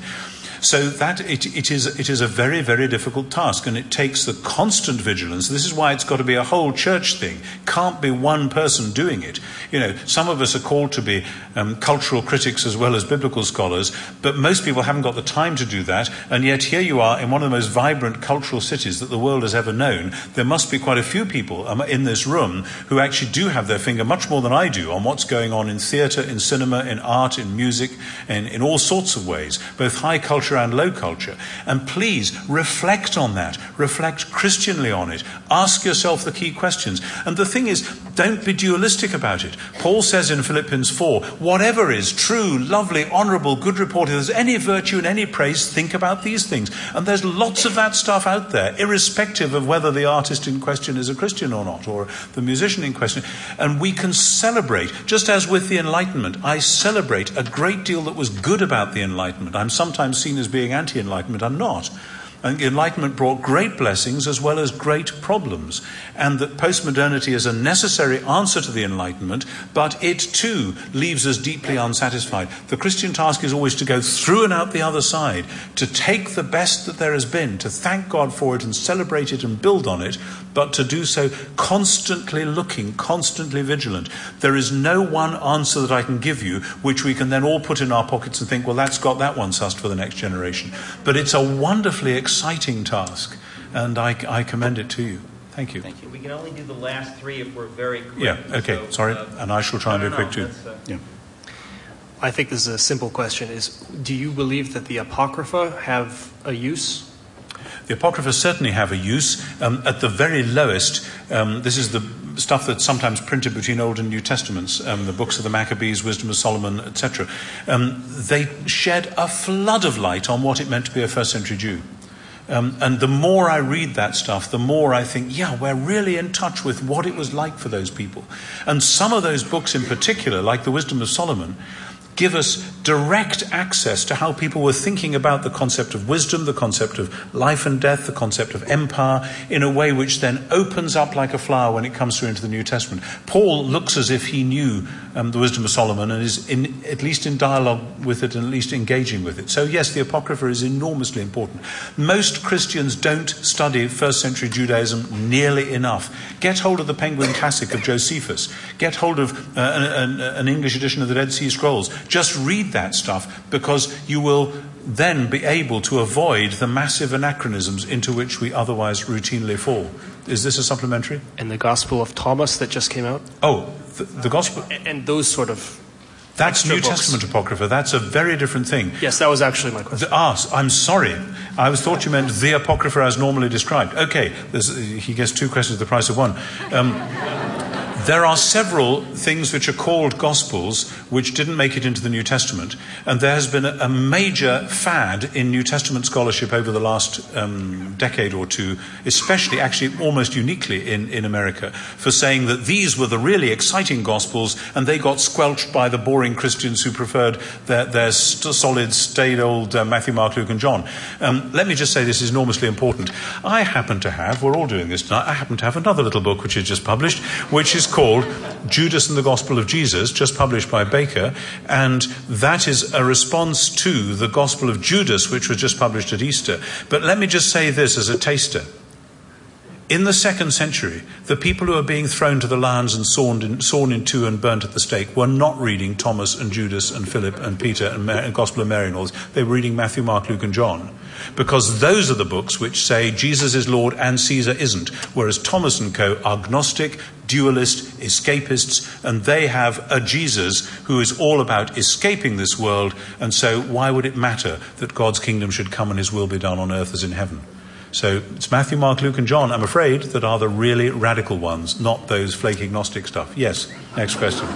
So that it, it, is, it is a very, very difficult task, and it takes the constant vigilance. This is why it's got to be a whole church thing. Can't be one person doing it. You know, some of us are called to be um, cultural critics as well as biblical scholars, but most people haven't got the time to do that. And yet here you are in one of the most vibrant cultural cities that the world has ever known. There must be quite a few people um, in this room who actually do have their finger much more than I do on what's going on in theatre, in cinema, in art, in music, in, in all sorts of ways, both high culture culture and low culture. And please reflect on that. Reflect Christianly on it. Ask yourself the key questions. And the thing is, don't be dualistic about it. Paul says in Philippians 4 whatever is true, lovely, honorable, good report, if there's any virtue and any praise, think about these things. And there's lots of that stuff out there, irrespective of whether the artist in question is a Christian or not, or the musician in question. And we can celebrate, just as with the Enlightenment, I celebrate a great deal that was good about the Enlightenment. I'm sometimes seen as being anti Enlightenment. I'm not. And Enlightenment brought great blessings as well as great problems, and that postmodernity is a necessary answer to the Enlightenment, but it too leaves us deeply unsatisfied. The Christian task is always to go through and out the other side, to take the best that there has been, to thank God for it and celebrate it and build on it, but to do so constantly looking, constantly vigilant. There is no one answer that I can give you which we can then all put in our pockets and think, well, that's got that one sussed for the next generation. But it's a wonderfully exciting task, and I, I commend it to you. Thank you. Thank you. We can only do the last three if we're very quick. Yeah, okay, so, sorry. Uh, and I shall try and no, do no, quick too. uh, yeah. I think this is a simple question is do you believe that the apocrypha have a use? The apocrypha certainly have a use. Um, at the very lowest, um, this is the stuff that's sometimes printed between Old and New Testaments, um, the books of the Maccabees, Wisdom of Solomon, etc. Um, they shed a flood of light on what it meant to be a first century Jew. Um, and the more I read that stuff, the more I think, yeah, we're really in touch with what it was like for those people. And some of those books in particular, like the Wisdom of Solomon, give us direct access to how people were thinking about the concept of wisdom, the concept of life and death, the concept of empire, in a way which then opens up like a flower when it comes through into the New Testament. Paul looks as if he knew um, the wisdom of Solomon and is in, at least in dialogue with it and at least engaging with it. So, yes, the Apocrypha is enormously important. Most Christians don't study first century Judaism nearly enough. Get hold of the Penguin Classic of Josephus, get hold of uh, an, an English edition of the Dead Sea Scrolls. Just read that stuff because you will then be able to avoid the massive anachronisms into which we otherwise routinely fall. Is this a supplementary? And the Gospel of Thomas that just came out? Oh, the, the Gospel. And, and those sort of That's New books. Testament Apocrypha. That's a very different thing. Yes, that was actually my question. The, ah, I'm sorry. I was thought you meant the Apocrypha as normally described. Okay, there's, he gets two questions at the price of one. Um, there are several things which are called Gospels which didn't make it into the New Testament, and there has been a, major fad in New Testament scholarship over the last um, decade or two, especially, actually, almost uniquely in, in America, for saying that these were the really exciting Gospels and they got squelched by the boring Christians who preferred their, their st- solid, staid old uh, Matthew, Mark, Luke, and John. Um, let me just say this is enormously important. I happen to have, we're all doing this tonight, I happen to have another little book which is just published, which is called Judas and the Gospel of Jesus, just published by Baker, and that is a response to the Gospel of Judas, which was just published at Easter. But let me just say this as a taster. In the second century, the people who are being thrown to the lions and sawn in, sawn in two and burnt at the stake were not reading Thomas and Judas and Philip and Peter and, Mary, and Gospel of Mary and all this. They were reading Matthew, Mark, Luke, and John. Because those are the books which say Jesus is Lord and Caesar isn't. Whereas Thomas and Co. are agnostic, dualist, escapists, and they have a Jesus who is all about escaping this world. And so, why would it matter that God's kingdom should come and his will be done on earth as in heaven? So it's Matthew, Mark, Luke, and John, I'm afraid, that are the really radical ones, not those flaky Gnostic stuff. Yes, next question.